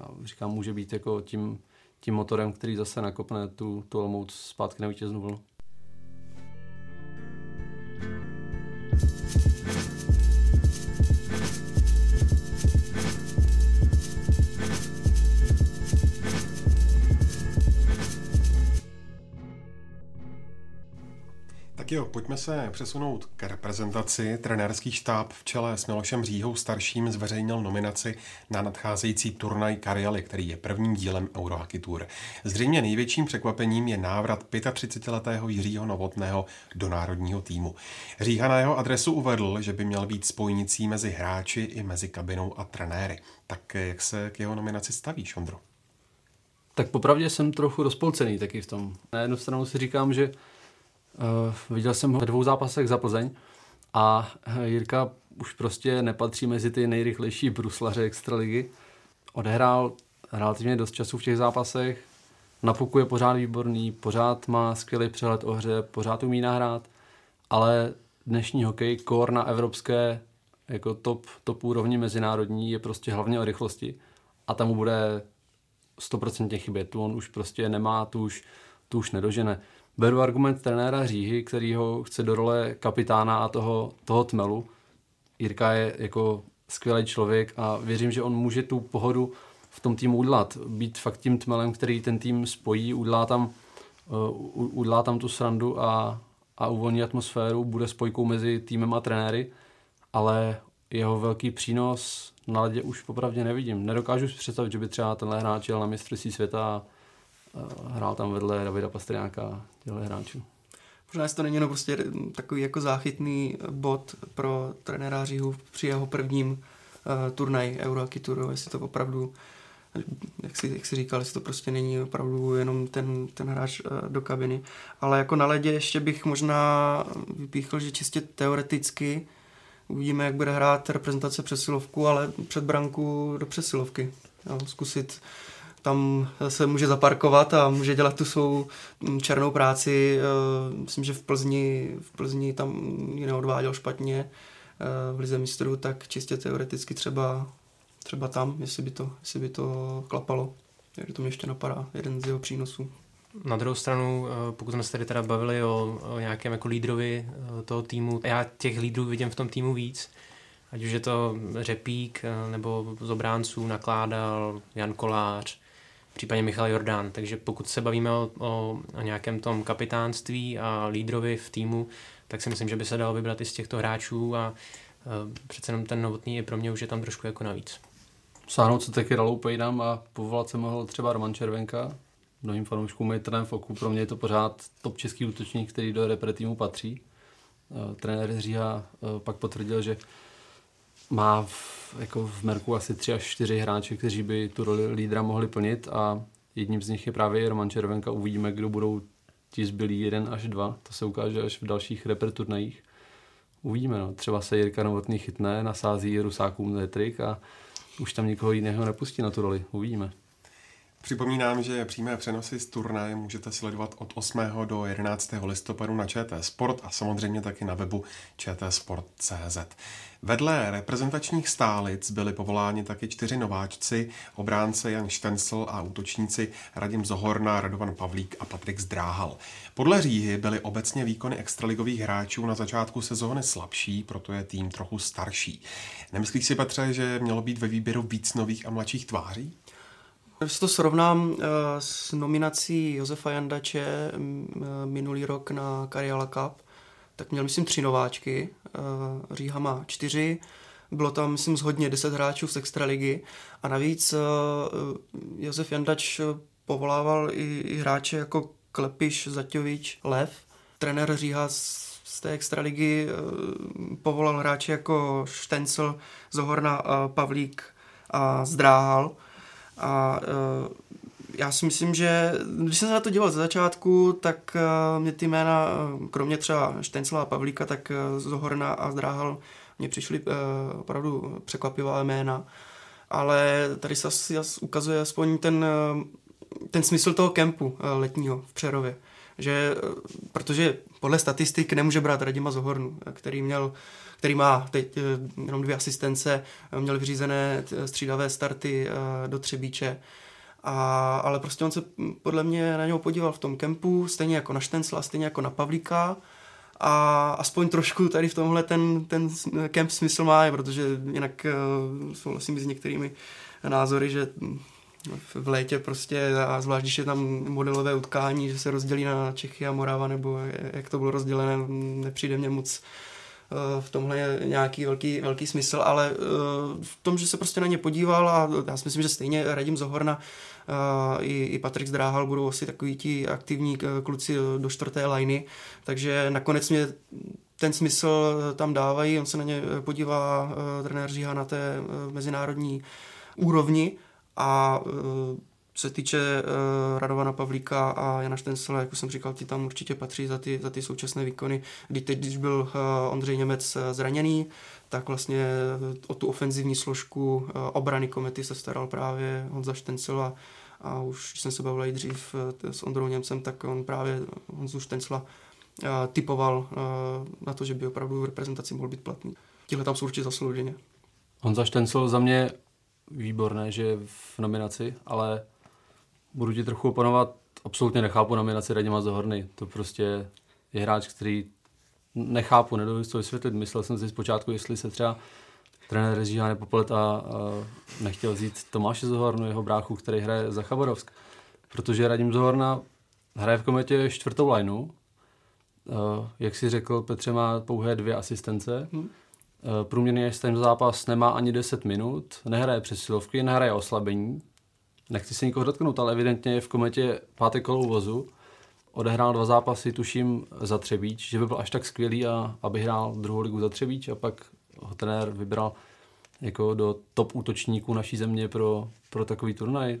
Speaker 6: A říkám, může být jako tím, tím motorem, který zase nakopne tu, tu Olomouc zpátky na vítěznou vlnu.
Speaker 5: Tak jo, pojďme se přesunout k reprezentaci. Trenérský štáb v čele s Milošem Říhou starším zveřejnil nominaci na nadcházející turnaj Karialy, který je prvním dílem Eurohockey Tour. Zřejmě největším překvapením je návrat 35-letého Jiřího Novotného do národního týmu. Říha na jeho adresu uvedl, že by měl být spojnicí mezi hráči i mezi kabinou a trenéry. Tak jak se k jeho nominaci stavíš, Ondro?
Speaker 6: Tak popravdě jsem trochu rozpolcený taky v tom. Na jednu stranu si říkám, že viděl jsem ho ve dvou zápasech za Plzeň a Jirka už prostě nepatří mezi ty nejrychlejší bruslaře extraligy. Odehrál relativně dost času v těch zápasech, na puku je pořád výborný, pořád má skvělý přehled o hře, pořád umí nahrát, ale dnešní hokej, kor na evropské jako top, top úrovni mezinárodní je prostě hlavně o rychlosti a tam mu bude 100% chybět. Tu on už prostě nemá, tu už, tu už nedožene. Beru argument trenéra Říhy, který ho chce do role kapitána a toho, toho tmelu. Jirka je jako skvělý člověk a věřím, že on může tu pohodu v tom týmu udělat. Být fakt tím tmelem, který ten tým spojí, udělá tam, uh, udělá tam tu srandu a, a uvolní atmosféru, bude spojkou mezi týmem a trenéry, ale jeho velký přínos na ledě už popravdě nevidím. Nedokážu si představit, že by třeba tenhle hráč jel na mistrovství světa a hrál tam vedle Davida Pastrňáka těchto hráčů.
Speaker 8: Možná to není jenom prostě takový jako záchytný bod pro trenéra Říhu při jeho prvním uh, turnaji Eurohockey Tour, jestli to opravdu jak si, jak si říkal, jestli to prostě není opravdu jenom ten, ten hráč uh, do kabiny. Ale jako na ledě ještě bych možná vypíchl, že čistě teoreticky uvidíme, jak bude hrát reprezentace přesilovku, ale před branku do přesilovky. Jo, zkusit tam se může zaparkovat a může dělat tu svou mm, černou práci. Eh, myslím, že v Plzni, v Plzni tam ji neodváděl špatně eh, v Lize mistrů, tak čistě teoreticky třeba, třeba tam, jestli by to, jestli by to klapalo. Takže to mě ještě napadá, jeden z jeho přínosů.
Speaker 7: Na druhou stranu, eh, pokud jsme se tady teda bavili o, o nějakém jako lídrovi toho týmu, já těch lídrů vidím v tom týmu víc, ať už je to Řepík nebo z obránců nakládal Jan Kolář, případně Michal Jordán. Takže pokud se bavíme o, o, o nějakém tom kapitánství a lídrovi v týmu, tak si myslím, že by se dalo vybrat i z těchto hráčů a uh, přece jenom ten novotný je pro mě už je tam trošku jako navíc.
Speaker 6: Sáhnout se taky Pejdám a povolat se mohl třeba Roman Červenka. Mnohým fanouškům je ten v oku. Pro mě je to pořád top český útočník, který do repre týmu patří. Uh, trenér Říha uh, pak potvrdil, že má v, jako v Merku asi tři až čtyři hráče, kteří by tu roli lídra mohli plnit a jedním z nich je právě Roman Červenka. Uvidíme, kdo budou ti zbylí jeden až dva. To se ukáže až v dalších reperturnajích. Uvidíme, no. Třeba se Jirka Novotný chytne, nasází Rusákům letrik a už tam nikoho jiného nepustí na tu roli. Uvidíme.
Speaker 5: Připomínám, že přímé přenosy z turnaje můžete sledovat od 8. do 11. listopadu na ČT Sport a samozřejmě taky na webu čtsport.cz. Vedle reprezentačních stálic byli povoláni taky čtyři nováčci, obránce Jan Štensl a útočníci Radim Zohorna, Radovan Pavlík a Patrik Zdráhal. Podle Říhy byly obecně výkony extraligových hráčů na začátku sezóny slabší, proto je tým trochu starší. Nemyslíš si, Petře, že mělo být ve výběru víc nových a mladších tváří?
Speaker 8: Když to srovnám uh, s nominací Josefa Jandače uh, minulý rok na Kariala Cup, tak měl, myslím, tři nováčky. Uh, Říha má čtyři. Bylo tam, myslím, zhodně deset hráčů z extraligy. A navíc uh, Josef Jandač povolával i, i hráče jako Klepiš, Zaťovič, Lev. Trenér Říha z, té extraligy uh, povolal hráče jako Štencel, Zohorna, Pavlík a Zdráhal. A já si myslím, že když jsem se na to díval ze začátku, tak uh, mě ty jména, uh, kromě třeba Štencla a Pavlíka, tak uh, Zohorna a Zdráhal, mě přišly uh, opravdu překvapivá jména. Ale tady se asi ukazuje aspoň ten, ten smysl toho kempu letního v Přerově. Že, protože podle statistik nemůže brát Radima Zohornu, který měl který má teď jenom dvě asistence, měl vyřízené střídavé starty do Třebíče a, ale prostě on se podle mě na něho podíval v tom kempu, stejně jako na Štencla, stejně jako na Pavlíka. A aspoň trošku tady v tomhle ten, ten kemp smysl má, protože jinak uh, souhlasím s některými názory, že v létě prostě, a zvlášť když je tam modelové utkání, že se rozdělí na Čechy a Morava, nebo jak to bylo rozdělené, nepřijde mě moc eh, v tomhle je nějaký velký, velký smysl, ale eh, v tom, že se prostě na ně podíval a já si myslím, že stejně Radim Zohorna i, i Patrik Zdráhal budou asi takový ti aktivní kluci do čtvrté liny, takže nakonec mě ten smysl tam dávají, on se na ně podívá trenér Říha na té mezinárodní úrovni. A se týče uh, Radovana Pavlíka a Jana Štensela, jak už jsem říkal, ti tam určitě patří za ty, za ty současné výkony. Kdy teď, když byl uh, Ondřej Němec zraněný, tak vlastně o tu ofenzivní složku uh, obrany komety se staral právě Honza Štencel a, a už jsem se bavil i dřív uh, s Ondrou Němcem, tak on právě Honzu Štencla uh, typoval na to, že by opravdu v reprezentaci mohl být platný. Tihle tam jsou určitě zaslouženě.
Speaker 6: Honza Štencel za mě výborné, že je v nominaci, ale budu ti trochu oponovat, absolutně nechápu nominaci Radima Zohorny. To prostě je hráč, který nechápu, nedovedu to vysvětlit. Myslel jsem si zpočátku, jestli se třeba trenér Žíha nepoplet a, a nechtěl vzít Tomáše Zohornu, jeho bráchu, který hraje za Chabarovsk. Protože Radim Zohorna hraje v kometě čtvrtou lineu. Uh, jak si řekl, Petře má pouhé dvě asistence. Hmm. Uh, průměrný asistent zápas nemá ani 10 minut, nehraje přesilovky, nehraje oslabení, nechci se nikoho dotknout, ale evidentně je v kometě páté kolo vozu. Odehrál dva zápasy, tuším, za Třebíč, že by byl až tak skvělý, a, aby hrál druhou ligu za Třebíč a pak ho trenér vybral jako do top útočníků naší země pro, pro takový turnaj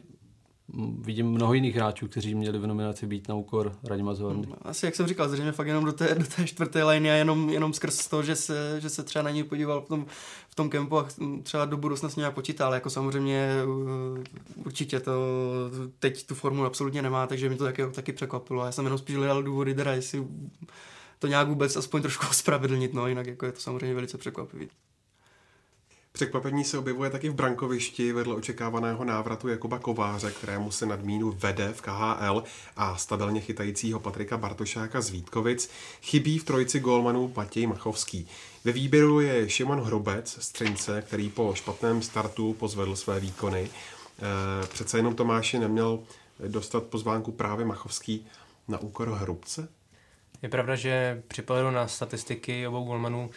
Speaker 6: vidím mnoho jiných hráčů, kteří měli v nominaci být na úkor Radima Zorny.
Speaker 8: Hmm, asi jak jsem říkal, zřejmě fakt jenom do té, do té čtvrté liney a jenom, jenom skrz to, že se, že se třeba na něj podíval v tom, v tom kempu a třeba do budoucna s nějak počítal, jako samozřejmě uh, určitě to teď tu formu absolutně nemá, takže mi to taky, taky překvapilo. Já jsem jenom spíš hledal důvody, teda jestli to nějak vůbec aspoň trošku ospravedlnit, no jinak jako je to samozřejmě velice překvapivý.
Speaker 5: Překvapení se objevuje taky v brankovišti vedle očekávaného návratu Jakuba Kováře, kterému se nadmínu vede v KHL a stabilně chytajícího Patrika Bartošáka z Vítkovic. Chybí v trojici gólmanů Matěj Machovský. Ve výběru je Šimon Hrubec, střince, který po špatném startu pozvedl své výkony. E, přece jenom Tomáši neměl dostat pozvánku právě Machovský na úkor Hrubce?
Speaker 7: Je pravda, že při na statistiky obou golmanů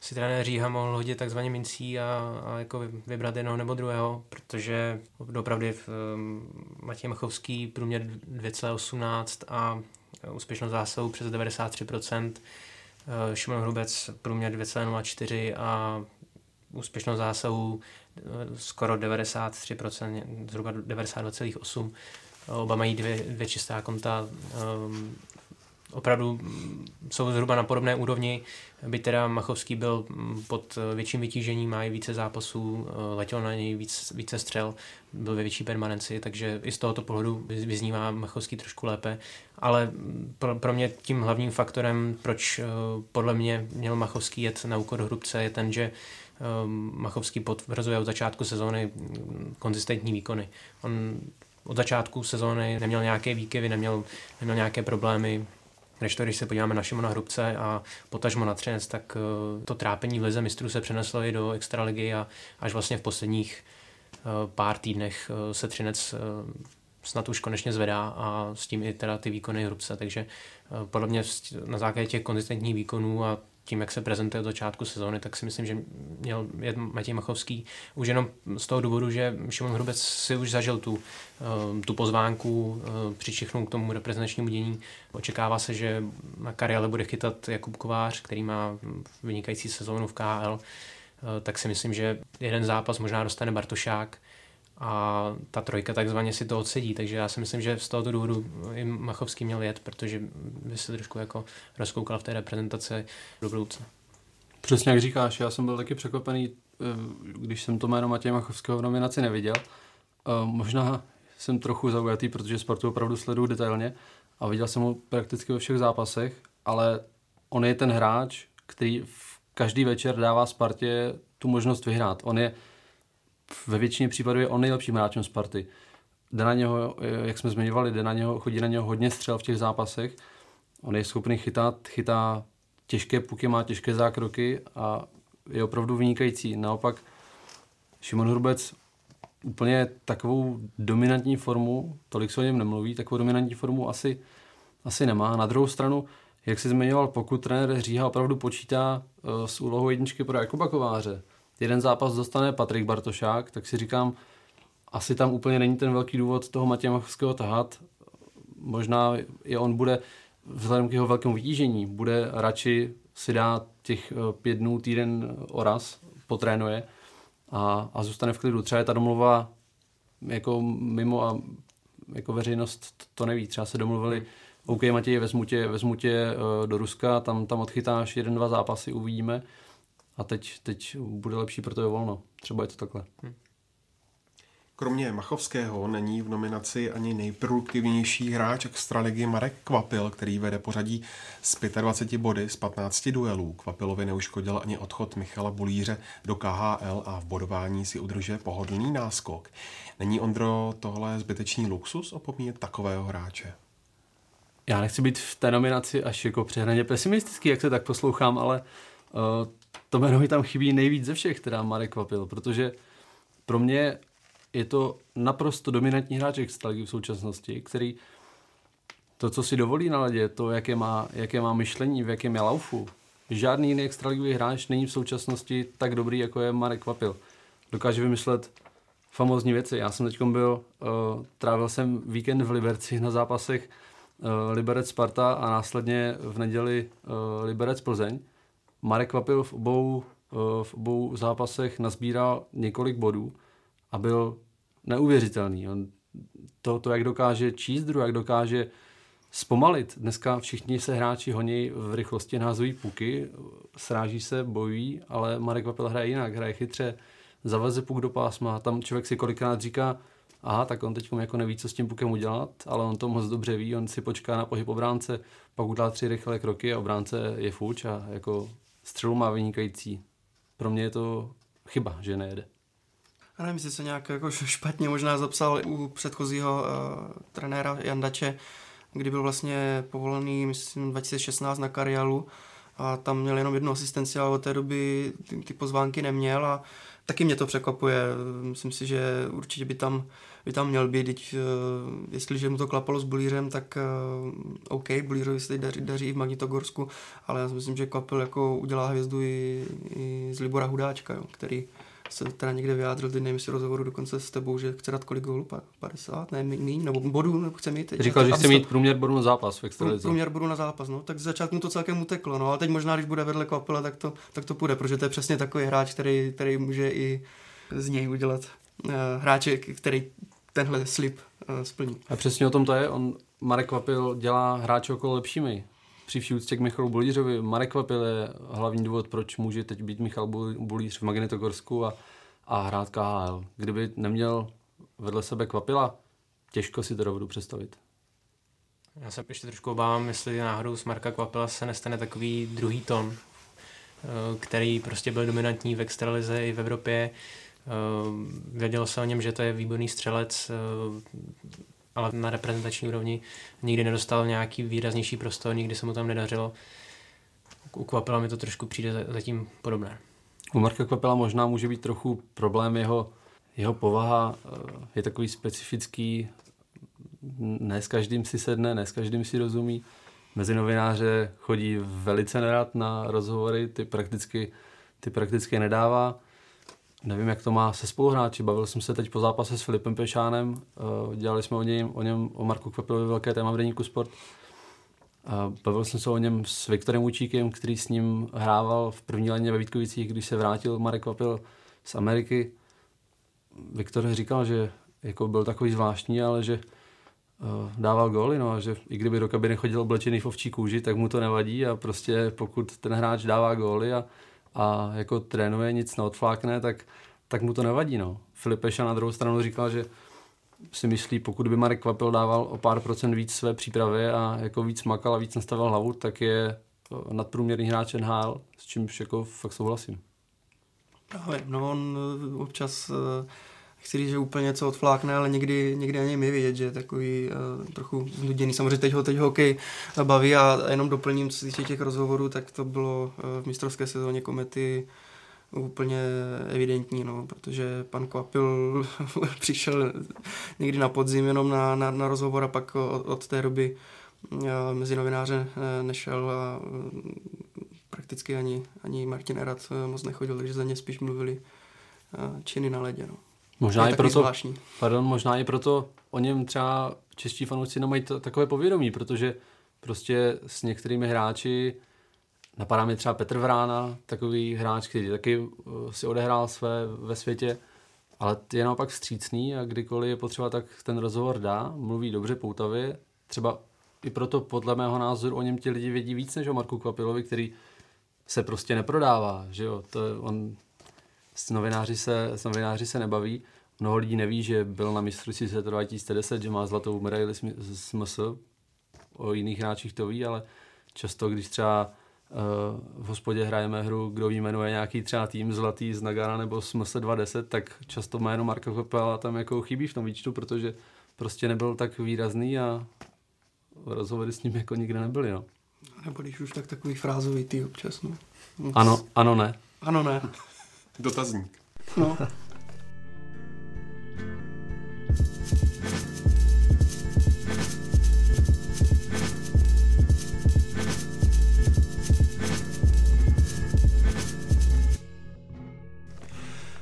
Speaker 7: si trenér Říha mohl hodit takzvaně mincí a, a jako vybrat jednoho nebo druhého, protože opravdu um, Matěj Machovský průměr 2,18 a úspěšnost zásahu přes 93%, uh, Šimon Hrubec průměr 2,04 a úspěšnost zásahu skoro 93%, zhruba 92,8%. Oba mají dvě, dvě čistá konta. Um, opravdu jsou zhruba na podobné úrovni, by teda Machovský byl pod větším vytížením, má i více zápasů, letěl na něj víc, více střel, byl ve větší permanenci, takže i z tohoto pohledu vyznívá Machovský trošku lépe, ale pro, pro mě tím hlavním faktorem, proč eh, podle mě měl Machovský jet na úkor Hrubce, je ten, že eh, Machovský potvrzuje od začátku sezóny konzistentní výkony. On od začátku sezóny neměl nějaké výkyvy, neměl, neměl nějaké problémy, než to, když se podíváme na Šimona Hrubce a potažmo na Třenec, tak eh, to trápení v lize mistrů se přeneslo i do extraligy a až vlastně v posledních eh, pár týdnech eh, se Třinec snad už konečně zvedá a s tím i teda ty výkony Hrubce, takže podle mě na základě těch konzistentních výkonů a tím, jak se prezentuje od začátku sezóny, tak si myslím, že měl jet Matěj Machovský už jenom z toho důvodu, že Šimon Hrubec si už zažil tu, eh, tu pozvánku, eh, přičichnul k tomu reprezentačnímu dění. Očekává se, že na kariéle bude chytat Jakub Kovář, který má vynikající sezónu v KHL, eh, tak si myslím, že jeden zápas možná dostane Bartošák, a ta trojka takzvaně si to odsedí, takže já si myslím, že z tohoto důvodu i Machovský měl jet, protože by se trošku jako rozkoukal v té reprezentaci do budoucna.
Speaker 6: Přesně jak říkáš, já jsem byl taky překvapený, eh, když jsem to jméno Matěje Machovského v nominaci neviděl. Eh, možná jsem trochu zaujatý, protože sportu opravdu sleduju detailně a viděl jsem ho prakticky ve všech zápasech, ale on je ten hráč, který v každý večer dává Spartě tu možnost vyhrát. On je ve většině případů je on nejlepším hráčem Sparty. Jde na něho, jak jsme zmiňovali, jde na něho, chodí na něho hodně střel v těch zápasech. On je schopný chytat, chytá těžké puky, má těžké zákroky a je opravdu vynikající. Naopak Šimon Hrubec úplně takovou dominantní formu, tolik se o něm nemluví, takovou dominantní formu asi, asi nemá. Na druhou stranu, jak si zmiňoval, pokud trenér Říha opravdu počítá uh, s úlohou jedničky pro Jakuba Kováře, jeden zápas dostane Patrik Bartošák, tak si říkám, asi tam úplně není ten velký důvod toho Matěje Machovského tahat. Možná i on bude, vzhledem k jeho velkému vytížení, bude radši si dát těch eh, pět dnů, týden oraz, potrénuje a, a zůstane v klidu. Třeba je ta domluva jako mimo a jako veřejnost to neví. Třeba se domluvili, OK Matěj, vezmu tě, vezmu tě uh, do Ruska, tam, tam odchytáš jeden, dva zápasy, uvidíme a teď, teď bude lepší pro to volno. Třeba je to takhle. Hmm.
Speaker 5: Kromě Machovského není v nominaci ani nejproduktivnější hráč extraligy Marek Kvapil, který vede pořadí z 25 body z 15 duelů. Kvapilovi neuškodil ani odchod Michala Bulíře do KHL a v bodování si udržuje pohodlný náskok. Není Ondro tohle zbytečný luxus opomíjet takového hráče?
Speaker 6: Já nechci být v té nominaci až jako přehraně pesimistický, jak se tak poslouchám, ale uh, to jméno mi tam chybí nejvíc ze všech, teda Marek Kvapil, protože pro mě je to naprosto dominantní hráč extraligy v současnosti, který to, co si dovolí na ledě, to, jaké má, jaké má myšlení, v jakém je laufu, žádný jiný extraligový hráč není v současnosti tak dobrý, jako je Marek Kvapil. Dokáže vymyslet famózní věci. Já jsem teď byl, uh, trávil jsem víkend v Liberci na zápasech uh, Liberec Sparta a následně v neděli uh, Liberec Plzeň. Marek Kvapil v obou, uh, v obou zápasech nazbíral několik bodů a byl neuvěřitelný. On to, to, jak dokáže číst hru, jak dokáže zpomalit. Dneska všichni se hráči honí v rychlosti, nházují puky, sráží se, bojují, ale Marek Vapil hraje jinak, hraje chytře, zaveze puk do pásma, tam člověk si kolikrát říká, aha, tak on teď jako neví, co s tím pukem udělat, ale on to moc dobře ví, on si počká na pohyb obránce, pak udělá tři rychlé kroky a obránce je fuč a jako střelu má vynikající. Pro mě je to chyba, že nejede.
Speaker 8: Já nevím, jestli se nějak jako špatně možná zapsal u předchozího uh, trenéra Jandače, kdy byl vlastně povolený, myslím, 2016 na Karialu a tam měl jenom jednu asistenci, ale od té doby ty, ty pozvánky neměl a taky mě to překvapuje. Myslím si, že určitě by tam, by tam měl být, teď, uh, jestliže mu to klapalo s Bulířem, tak uh, OK, Bulířovi se teď daří, daří i v Magnitogorsku, ale já si myslím, že Kvapil jako udělá hvězdu i, i z Libora Hudáčka, jo, který se teda někde vyjádřil, teď nevím, jestli rozhovoru dokonce s tebou, že chce dát kolik gólů, 50, ne, méně, nebo bodů, nebo chce mít.
Speaker 6: Říkal, že chce mít průměr bodů na zápas v extralize.
Speaker 8: Průměr bodů na zápas, no, tak z začátku to celkem uteklo, no, ale teď možná, když bude vedle Kvapila, tak to, tak to půjde, protože to je přesně takový hráč, který, který může i z něj udělat uh, hráče, který tenhle slib uh, splní.
Speaker 6: A přesně o tom to je, on Marek Kvapil dělá hráče okolo lepšími při vší úctě k Michalu Bulířovi. Marek Kvapil je hlavní důvod, proč může teď být Michal Bulíř v Magnitogorsku a a hrát KHL. Kdyby neměl vedle sebe Kvapila, těžko si to dovedu představit.
Speaker 7: Já se ještě trošku obávám, jestli náhodou z Marka Kvapila se nestane takový druhý ton, eh, který prostě byl dominantní v extralize i v Evropě. Eh, vědělo se o něm, že to je výborný střelec, eh, ale na reprezentační úrovni nikdy nedostal nějaký výraznější prostor, nikdy se mu tam nedařilo. U Kvapila mi to trošku přijde zatím podobné.
Speaker 6: U Marka Kvapela možná může být trochu problém jeho, jeho povaha. Eh, je takový specifický, ne s každým si sedne, ne s každým si rozumí. Mezi novináře chodí velice nerad na rozhovory, ty prakticky, ty prakticky nedává. Nevím, jak to má se spoluhráči. Bavil jsem se teď po zápase s Filipem Pešánem, eh, dělali jsme o něm, o něm, o Marku Kvapilovi velké téma v deníku Sport a bavil jsem se o něm s Viktorem Učíkem, který s ním hrával v první léně ve Vítkovicích, když se vrátil Marek Vapil z Ameriky. Viktor říkal, že jako byl takový zvláštní, ale že uh, dával góly, no a že i kdyby do kabiny chodil oblečený v ovčí kůži, tak mu to nevadí a prostě pokud ten hráč dává góly a, a jako trénuje, nic neodflákne, tak, tak mu to nevadí, no. Filipeša na druhou stranu říkal, že si myslí, pokud by Marek Kvapil dával o pár procent víc své přípravy a jako víc makal a víc nastavil hlavu, tak je nadprůměrný hráč NHL, s čímž jako fakt souhlasím.
Speaker 8: Právě, no on eh, občas eh, chci říct, že úplně něco odflákne, ale někdy, někdy ani mi vidět, že je takový uh, trochu znuděný. Samozřejmě teď ho teď hokej baví a jenom doplním, co se týče těch rozhovorů, tak to bylo uh, v mistrovské sezóně komety úplně evidentní, no, protože pan Kvapil přišel někdy na podzim jenom na, na, na rozhovor a pak od, od té doby eh, mezi novináře eh, nešel a prakticky ani, ani Martin Erat eh, moc nechodil, takže za ně spíš mluvili činy na ledě. No.
Speaker 6: Možná i proto, zvláštní. pardon, možná i proto o něm třeba čeští fanoušci nemají to, takové povědomí, protože prostě s některými hráči Napadá mi třeba Petr Vrána, takový hráč, který taky uh, si odehrál své ve světě ale je naopak vstřícný a kdykoliv je potřeba, tak ten rozhovor dá, mluví dobře poutavě, třeba i proto podle mého názoru o něm ti lidi vědí víc než o Marku Kvapilovi, který se prostě neprodává, že jo, to je, on s novináři se, s novináři se nebaví, mnoho lidí neví, že byl na mistrovství světa 2010, že má zlatou medaili s MS, o jiných hráčích to ví, ale často, když třeba v hospodě hrajeme hru, kdo jmenuje nějaký třeba tým zlatý z Nagana nebo z MS 210, tak často jméno Marka Kopela tam jako chybí v tom výčtu, protože prostě nebyl tak výrazný a rozhovory s ním jako nikde nebyly. No.
Speaker 8: Nebo když už tak takový frázovitý občas. No.
Speaker 6: Ano, ano, ne.
Speaker 8: Ano, ne.
Speaker 5: Dotazník.
Speaker 8: No.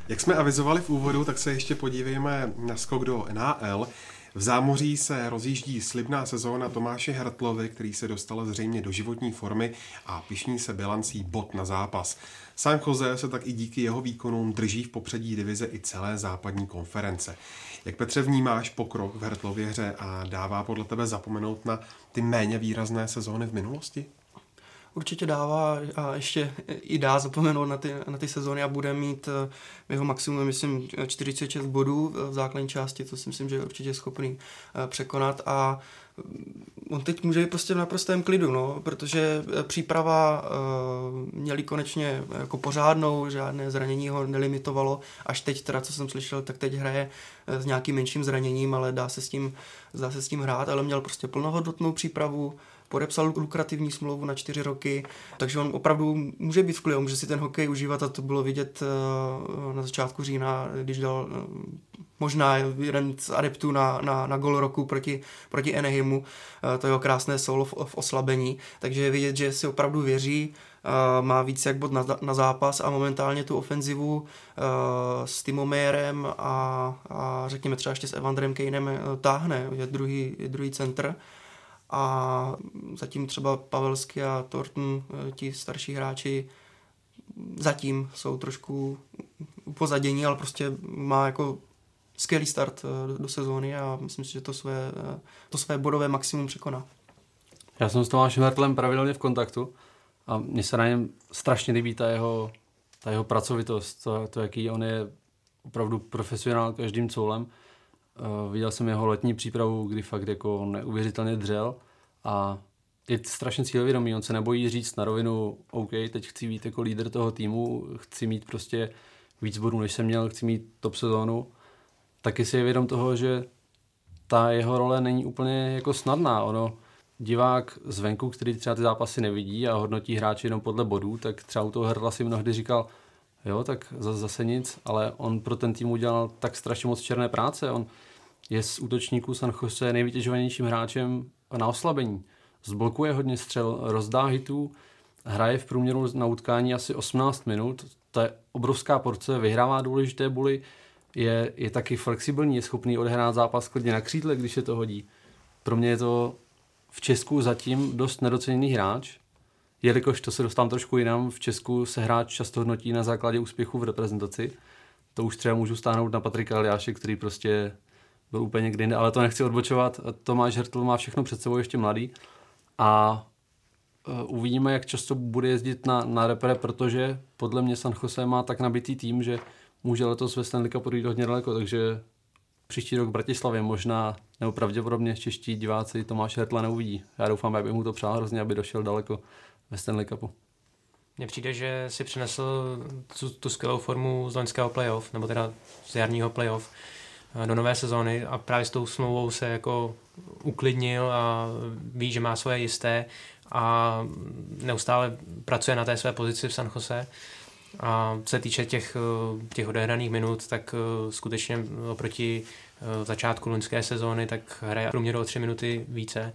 Speaker 5: Jak jsme avizovali v úvodu, tak se ještě podívejme na skok do NAL. V zámoří se rozjíždí slibná sezóna Tomáše Hertlovi, který se dostal zřejmě do životní formy a pišní se bilancí bod na zápas. San Jose se tak i díky jeho výkonům drží v popředí divize i celé západní konference. Jak Petře vnímáš pokrok v Hertlově hře a dává podle tebe zapomenout na ty méně výrazné sezóny v minulosti?
Speaker 8: Určitě dává a ještě i dá zapomenout na ty, na ty sezóny a bude mít eh, jeho maximum, myslím, 46 bodů v základní části, to si myslím, že je určitě schopný eh, překonat. A mm, on teď může být prostě v naprostém klidu, no, protože eh, příprava uh, měli konečně jako pořádnou, žádné zranění ho nelimitovalo, až teď teda, co jsem slyšel, tak teď hraje s nějakým menším zraněním, ale dá se s tím, dá se s tím hrát, ale měl prostě plnohodnotnou přípravu, podepsal lukrativní smlouvu na čtyři roky, takže on opravdu může být v klidu, může si ten hokej užívat a to bylo vidět eh, na začátku října, když dal eh, možná jeden z adeptů na, na, na gol roku proti, proti Eneheimu, eh, to jeho krásné solo v, v oslabení, takže je vidět, že si opravdu věří, má víc jak bod na, na zápas a momentálně tu ofenzivu s Timomérem a, a řekněme třeba ještě s Evandrem Kejnem táhne, je druhý, je druhý centr a zatím třeba Pavelsky a Thornton, eh, ti starší hráči, zatím jsou trošku upozadění, ale prostě má jako skvělý start eh, do sezóny a myslím si, že to své, eh, to své bodové maximum překoná.
Speaker 6: Já jsem s Tomášem Hertlem pravidelně v kontaktu a mně se na něm strašně líbí ta jeho, ta jeho pracovitost, to, to, jaký on je opravdu profesionál každým coulem. Uh, viděl jsem jeho letní přípravu, kdy fakt jako neuvěřitelně dřel a je strašně cílevědomý, on se nebojí říct na rovinu, OK, teď chci být jako lídr toho týmu, chci mít prostě víc bodů, než jsem měl, chci mít top sezónu, taky si je vědom toho, že ta jeho role není úplně jako snadná. Ono, divák zvenku, který třeba ty zápasy nevidí a hodnotí hráče jenom podle bodů, tak třeba u toho Herla si mnohdy říkal, jo, tak zase nic, ale on pro ten tým udělal tak strašně moc černé práce. On je z útočníků San Jose nejvytěžovanějším hráčem na oslabení. Zblokuje hodně střel, rozdá hitů, hraje v průměru na utkání asi 18 minut, to je obrovská porce, vyhrává důležité buly, je, je taky flexibilní, je schopný odehrát zápas klidně na křídle, když se to hodí. Pro mě je to v Česku zatím dost nedoceněný hráč, jelikož to se dostávám trošku jinam, v Česku se hráč často hodnotí na základě úspěchu v reprezentaci. To už třeba můžu stáhnout na Patrika Aliáše, který prostě byl úplně někde jinde, ale to nechci odbočovat. Tomáš Hertl má všechno před sebou ještě mladý a e, uvidíme, jak často bude jezdit na, na repre, protože podle mě San Jose má tak nabitý tým, že může letos ve Stanley Cupu jít hodně daleko, takže příští rok v Bratislavě možná nebo pravděpodobně čeští diváci Tomáš Hertla neuvidí. Já doufám, aby mu to přál hrozně, aby došel daleko ve Stanley Cupu.
Speaker 7: Mně přijde, že si přinesl tu, tu skvělou formu z loňského playoff, nebo teda z jarního playoff, do nové sezóny a právě s tou smlouvou se jako uklidnil a ví, že má svoje jisté a neustále pracuje na té své pozici v San Jose. A co se týče těch, eh, těch odehraných minut, tak eh, skutečně oproti začátku loňské sezóny, tak hraje průměru o tři minuty více.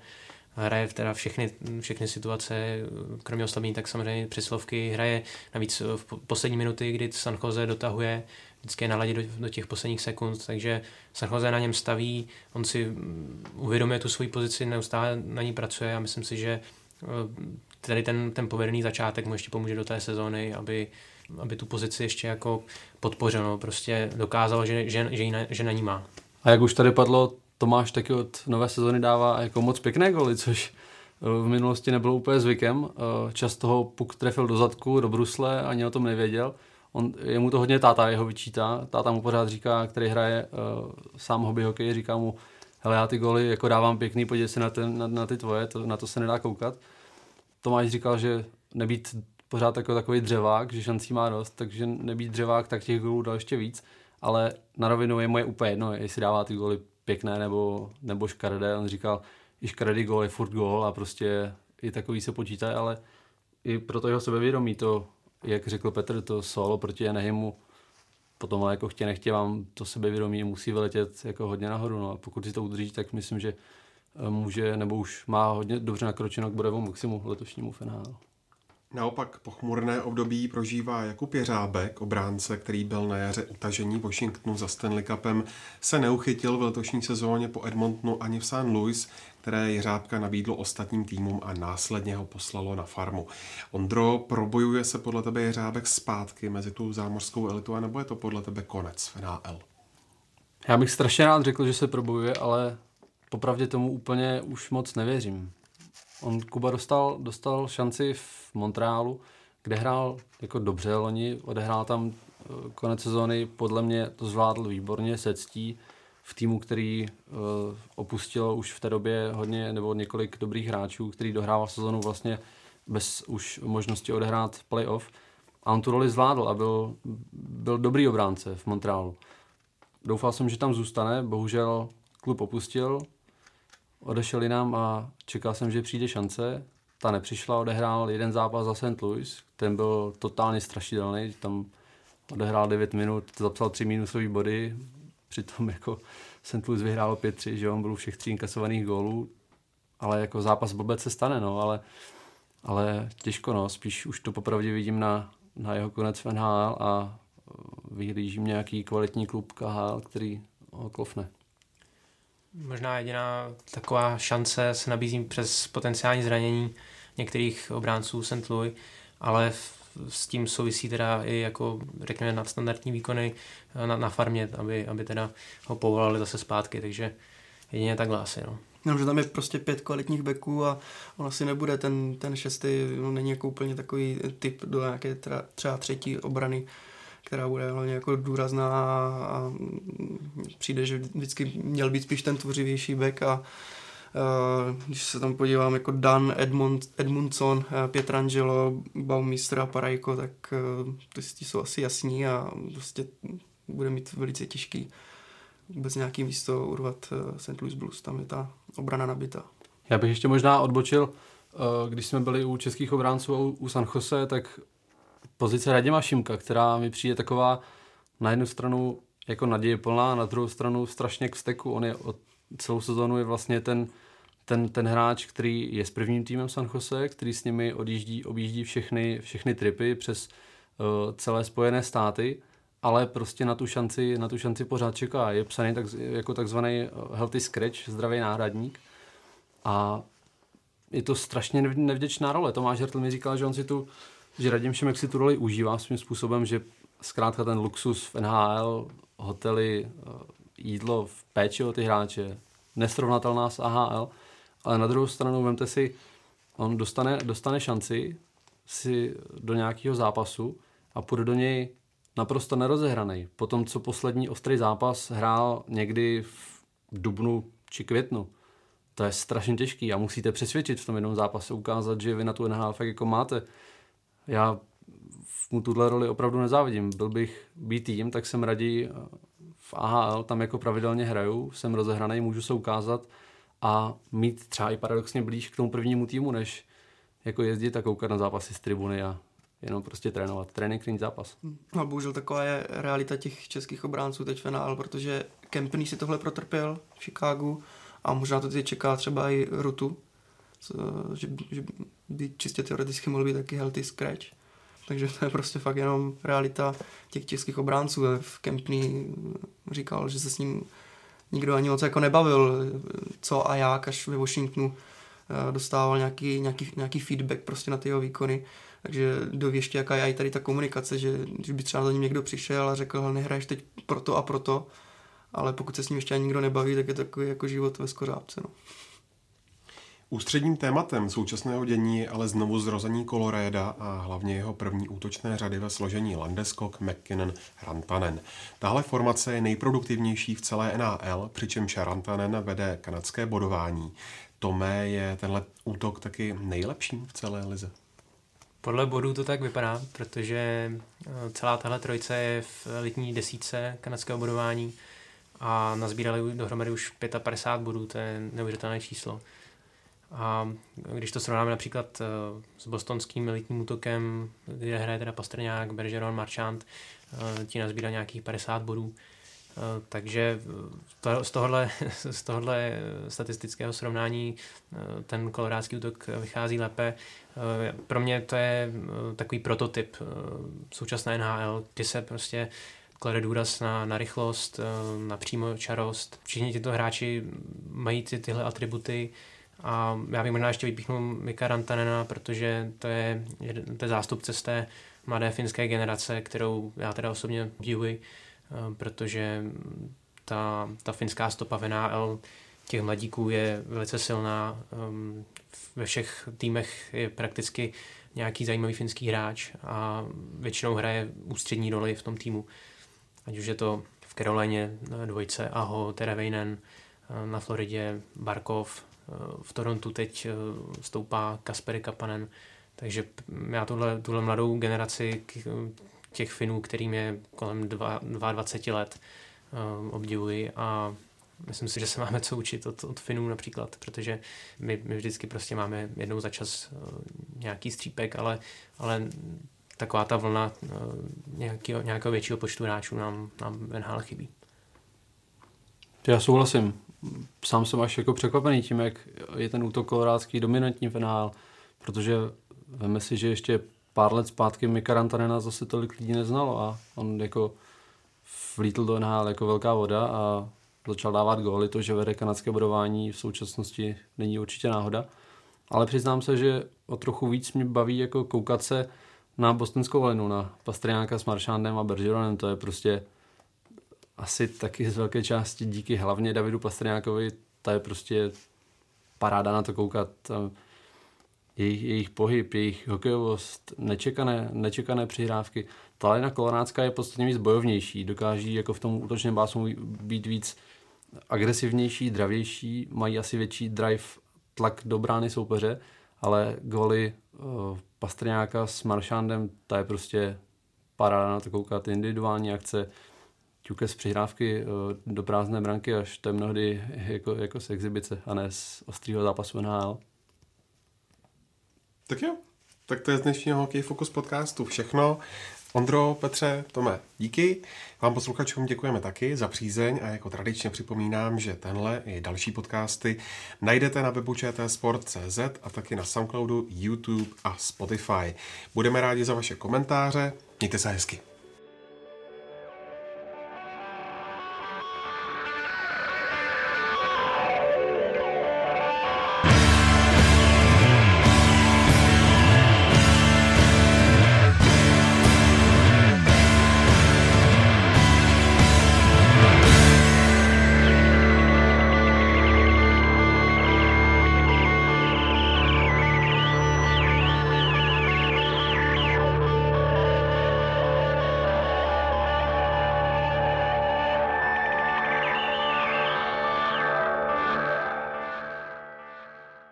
Speaker 7: Hraje teda všechny, všechny situace, kromě oslabení, tak samozřejmě přeslovky. Hraje navíc v poslední minuty, kdy San Jose dotahuje vždycky je naladit do, do těch posledních sekund, takže San Jose na něm staví, on si mm, uvědomuje tu svoji pozici, neustále na ní pracuje a myslím si, že eh, tady ten, ten povedený začátek mu ještě pomůže do té sezóny, aby, aby tu pozici ještě jako podpořil. No. Prostě dokázal, že, že, že, na, že na ní má.
Speaker 6: A jak už tady padlo, Tomáš taky od nové sezony dává jako moc pěkné goly, což eh, v minulosti nebylo úplně zvykem. Eh, často ho puk trefil do zadku, do brusle, ani o tom nevěděl. On, jemu to hodně táta jeho vyčítá. Táta mu pořád říká, který hraje uh, sám hobby hokej, říká mu, hele, já ty goly jako dávám pěkný, podívej se na, ten, na, na ty tvoje, to, na to se nedá koukat. Tomáš říkal, že nebýt pořád jako takový dřevák, že šancí má dost, takže nebýt dřevák, tak těch gólů dal ještě víc, ale na rovinu je moje úplně jedno, jestli dává ty góly pěkné nebo, nebo škaredé. On říkal, i škaredý gól je furt gól a prostě i takový se počítá, ale i pro to jeho sebevědomí to, jak řekl Petr, to solo proti Anahimu, potom ale jako chtě nechtě vám to sebevědomí musí vyletět jako hodně nahoru. No a pokud si to udrží, tak myslím, že eh, může, nebo už má hodně dobře nakročeno k bodovému maximu letošnímu finále.
Speaker 5: Naopak pochmurné období prožívá Jakub Jeřábek, obránce, který byl na jaře utažení Washingtonu za Stanley Cupem, se neuchytil v letošní sezóně po Edmontonu ani v St. Louis, které Jeřábka nabídlo ostatním týmům a následně ho poslalo na farmu. Ondro, probojuje se podle tebe Jeřábek zpátky mezi tu zámořskou elitu, nebo je to podle tebe konec v NHL?
Speaker 6: Já bych strašně rád řekl, že se probojuje, ale popravdě tomu úplně už moc nevěřím. On Kuba dostal, dostal šanci v Montrealu, kde hrál jako dobře loni, odehrál tam eh, konec sezóny, podle mě to zvládl výborně, se ctí v týmu, který uh, opustil už v té době hodně nebo několik dobrých hráčů, který dohrával sezonu vlastně bez už možnosti odehrát playoff. A on tu roli zvládl a byl, byl dobrý obránce v Montrealu. Doufal jsem, že tam zůstane, bohužel klub opustil, odešel nám a čekal jsem, že přijde šance. Ta nepřišla, odehrál jeden zápas za St. Louis, ten byl totálně strašidelný, tam odehrál 9 minut, zapsal 3 minusové body, přitom jako St. Louis vyhrál 5-3, že on byl u všech tří inkasovaných gólů, ale jako zápas blbec se stane, no, ale, ale těžko, no, spíš už to popravdě vidím na, na jeho konec v NHL a vyhlížím nějaký kvalitní klub KHL, který ho klofne.
Speaker 7: Možná jediná taková šance se nabízí přes potenciální zranění některých obránců St. Louis, ale s tím souvisí teda i jako, řekněme, nadstandardní výkony eh, na, na farmě, aby, aby teda ho povolali zase zpátky, takže jedině takhle asi, no.
Speaker 8: No, že tam je prostě pět kvalitních beků a on asi nebude ten, ten šestý, no, není jako úplně takový typ do nějaké tra, třeba třetí obrany, která bude hlavně jako důrazná a přijde, že vždycky měl být spíš ten tvořivější bek a když se tam podívám jako Dan, Edmund, Edmundson, uh, Pietrangelo, Baumeister a Parajko, tak uh, ty jsou asi jasní a prostě bude mít velice těžký vůbec nějaký místo urvat St. Louis Blues, tam je ta obrana nabita.
Speaker 6: Já bych ještě možná odbočil, když jsme byli u českých obránců a u San Jose, tak pozice Radima Šimka, která mi přijde taková na jednu stranu jako naděje plná, na druhou stranu strašně k steku. On je od celou sezonu je vlastně ten, ten, ten hráč, který je s prvním týmem San Jose, který s nimi odjíždí, objíždí všechny, všechny tripy přes uh, celé Spojené státy, ale prostě na tu šanci, na tu šanci pořád čeká. Je psaný tak, jako takzvaný eh, healthy scratch, zdravý náhradník. A je to strašně nevděčná role. Tomáš Hertl mi říkal, že on si tu že Radim Šimek si tu roli užívá svým způsobem, že zkrátka ten luxus v NHL, hotely, eh, jídlo v péči o ty hráče, nesrovnatelná s AHL, ale na druhou stranu vemte si, on dostane, dostane šanci si do nějakého zápasu a půjde do něj naprosto nerozehraný. Po tom, co poslední ostrý zápas hrál někdy v dubnu či květnu. To je strašně těžký a musíte přesvědčit v tom jednom zápase, ukázat, že vy na tu NHL fakt jako máte já mu tuhle roli opravdu nezávidím. Byl bych být tým, tak jsem raději v AHL, tam jako pravidelně hraju, jsem rozehraný, můžu se ukázat a mít třeba i paradoxně blíž k tomu prvnímu týmu, než jako jezdit a koukat na zápasy z tribuny a jenom prostě trénovat. Trénink není zápas.
Speaker 8: No bohužel taková je realita těch českých obránců teď NHL, protože Kempny si tohle protrpěl v Chicagu a možná to teď čeká třeba i Rutu, že, že by čistě teoreticky mohl být taky healthy scratch. Takže to je prostě fakt jenom realita těch českých obránců. V Kempny říkal, že se s ním nikdo ani moc jako nebavil, co a jak, až ve Washingtonu eh, dostával nějaký, nějaký, nějaký feedback prostě na ty jeho výkony. Takže doví ještě, jaká je i tady ta komunikace, že když by třeba za ním někdo přišel a řekl, nehraješ teď proto a proto, ale pokud se s ním ještě ani nikdo nebaví, tak je to takový jako život ve skořápce. No.
Speaker 5: Ústředním tématem současného dění je ale znovu zrození Coloreda a hlavně jeho první útočné řady ve složení Landeskog, McKinnon, Rantanen. Tahle formace je nejproduktivnější v celé NHL, přičemž Rantanen vede kanadské bodování. Tomé je tenhle útok taky nejlepším v celé lize.
Speaker 7: Podle bodů to tak vypadá, protože eh, celá tahle trojce je v elitní desíce kanadského bodování a nazbírali dohromady už 55 bodů, to je neuvěřitelné číslo. A když to srovnáme například eh, s bostonským elitním útokem, kde hraje teda Pastrňák, Bergeron, Marchand, eh, ti nazbírá nějakých 50 bodů. Eh, takže to, z, tohohle, z tohohle statistického srovnání ten kolorádský útok vychází lépe. Pro mě to je takový prototyp současné NHL, kdy se prostě klade důraz na, na rychlost, na přímočarost. Všichni tyto hráči mají ty, tyhle atributy, a já bych možná ještě vypíchnul Mika Rantanena, protože to je, to je zástupce z té mladé finské generace, kterou já teda osobně obdivuji, eh, protože ta, ta finská stopa v NHL těch mladíků je velice silná. Ehm, ve všech týmech je prakticky nějaký zajímavý finský hráč a většinou hraje ústřední roli v tom týmu. Ať už je to v Karolíně dvojce Aho, Tereveinen, eh, na Floridě Barkov, v Torontu teď eh, stoupá Kaspery Kapanen, takže já tuhle, tuhle mladou generaci těch Finů, kterým je kolem 22 let, eh, obdivuji. A myslím si, že se máme co učit od, od Finů například, protože my, my vždycky prostě máme jednou za čas eh, nějaký střípek, ale, ale taková ta vlna nějakého, nějakého většího počtu hráčů nám, nám NHL chybí.
Speaker 6: Já souhlasím sám jsem až jako překvapený tím, jak je ten útok kolorádský dominantní NHL, protože veme si, že ještě pár let zpátky Mika Rantanena zase tolik lidí neznalo a on jako vlítl do NHL jako velká voda a začal dávat góly. To, že vede kanadské bodování v současnosti není určitě náhoda. Ale přiznám se, že o trochu víc mě baví jako koukat se na bostonskou linu, na Pastriáka s Maršándem a Bergeronem. To je prostě asi taky z velké části díky hlavně Davidu Pastrňákovi, ta je prostě paráda na to koukat. Jejich, jejich pohyb, jejich hokejovost, nečekané, nečekané přihrávky. Ta lina kolonácká je podstatně víc bojovnější, dokáží jako v tom útočném básmu být víc agresivnější, dravější, mají asi větší drive, tlak do brány soupeře, ale goly uh, Pastrňáka s Maršandem, ta je prostě paráda na to koukat, individuální akce, ťuke z přihrávky eh, do prázdné branky, až to je mnohdy jako, jako z exibice a ne z ostrého zápasu NHL.
Speaker 5: Tak jo, tak to je z dnešního Hokej Focus podcastu všechno. Ondro, Petře, Tome, díky. Vám posluchačům děkujeme taky za přízeň a jako tradičně připomínám, že tenhle i další podcasty najdete na webu čtsport.cz a taky na Soundcloudu, YouTube a Spotify. Budeme rádi za vaše komentáře. Mějte se hezky.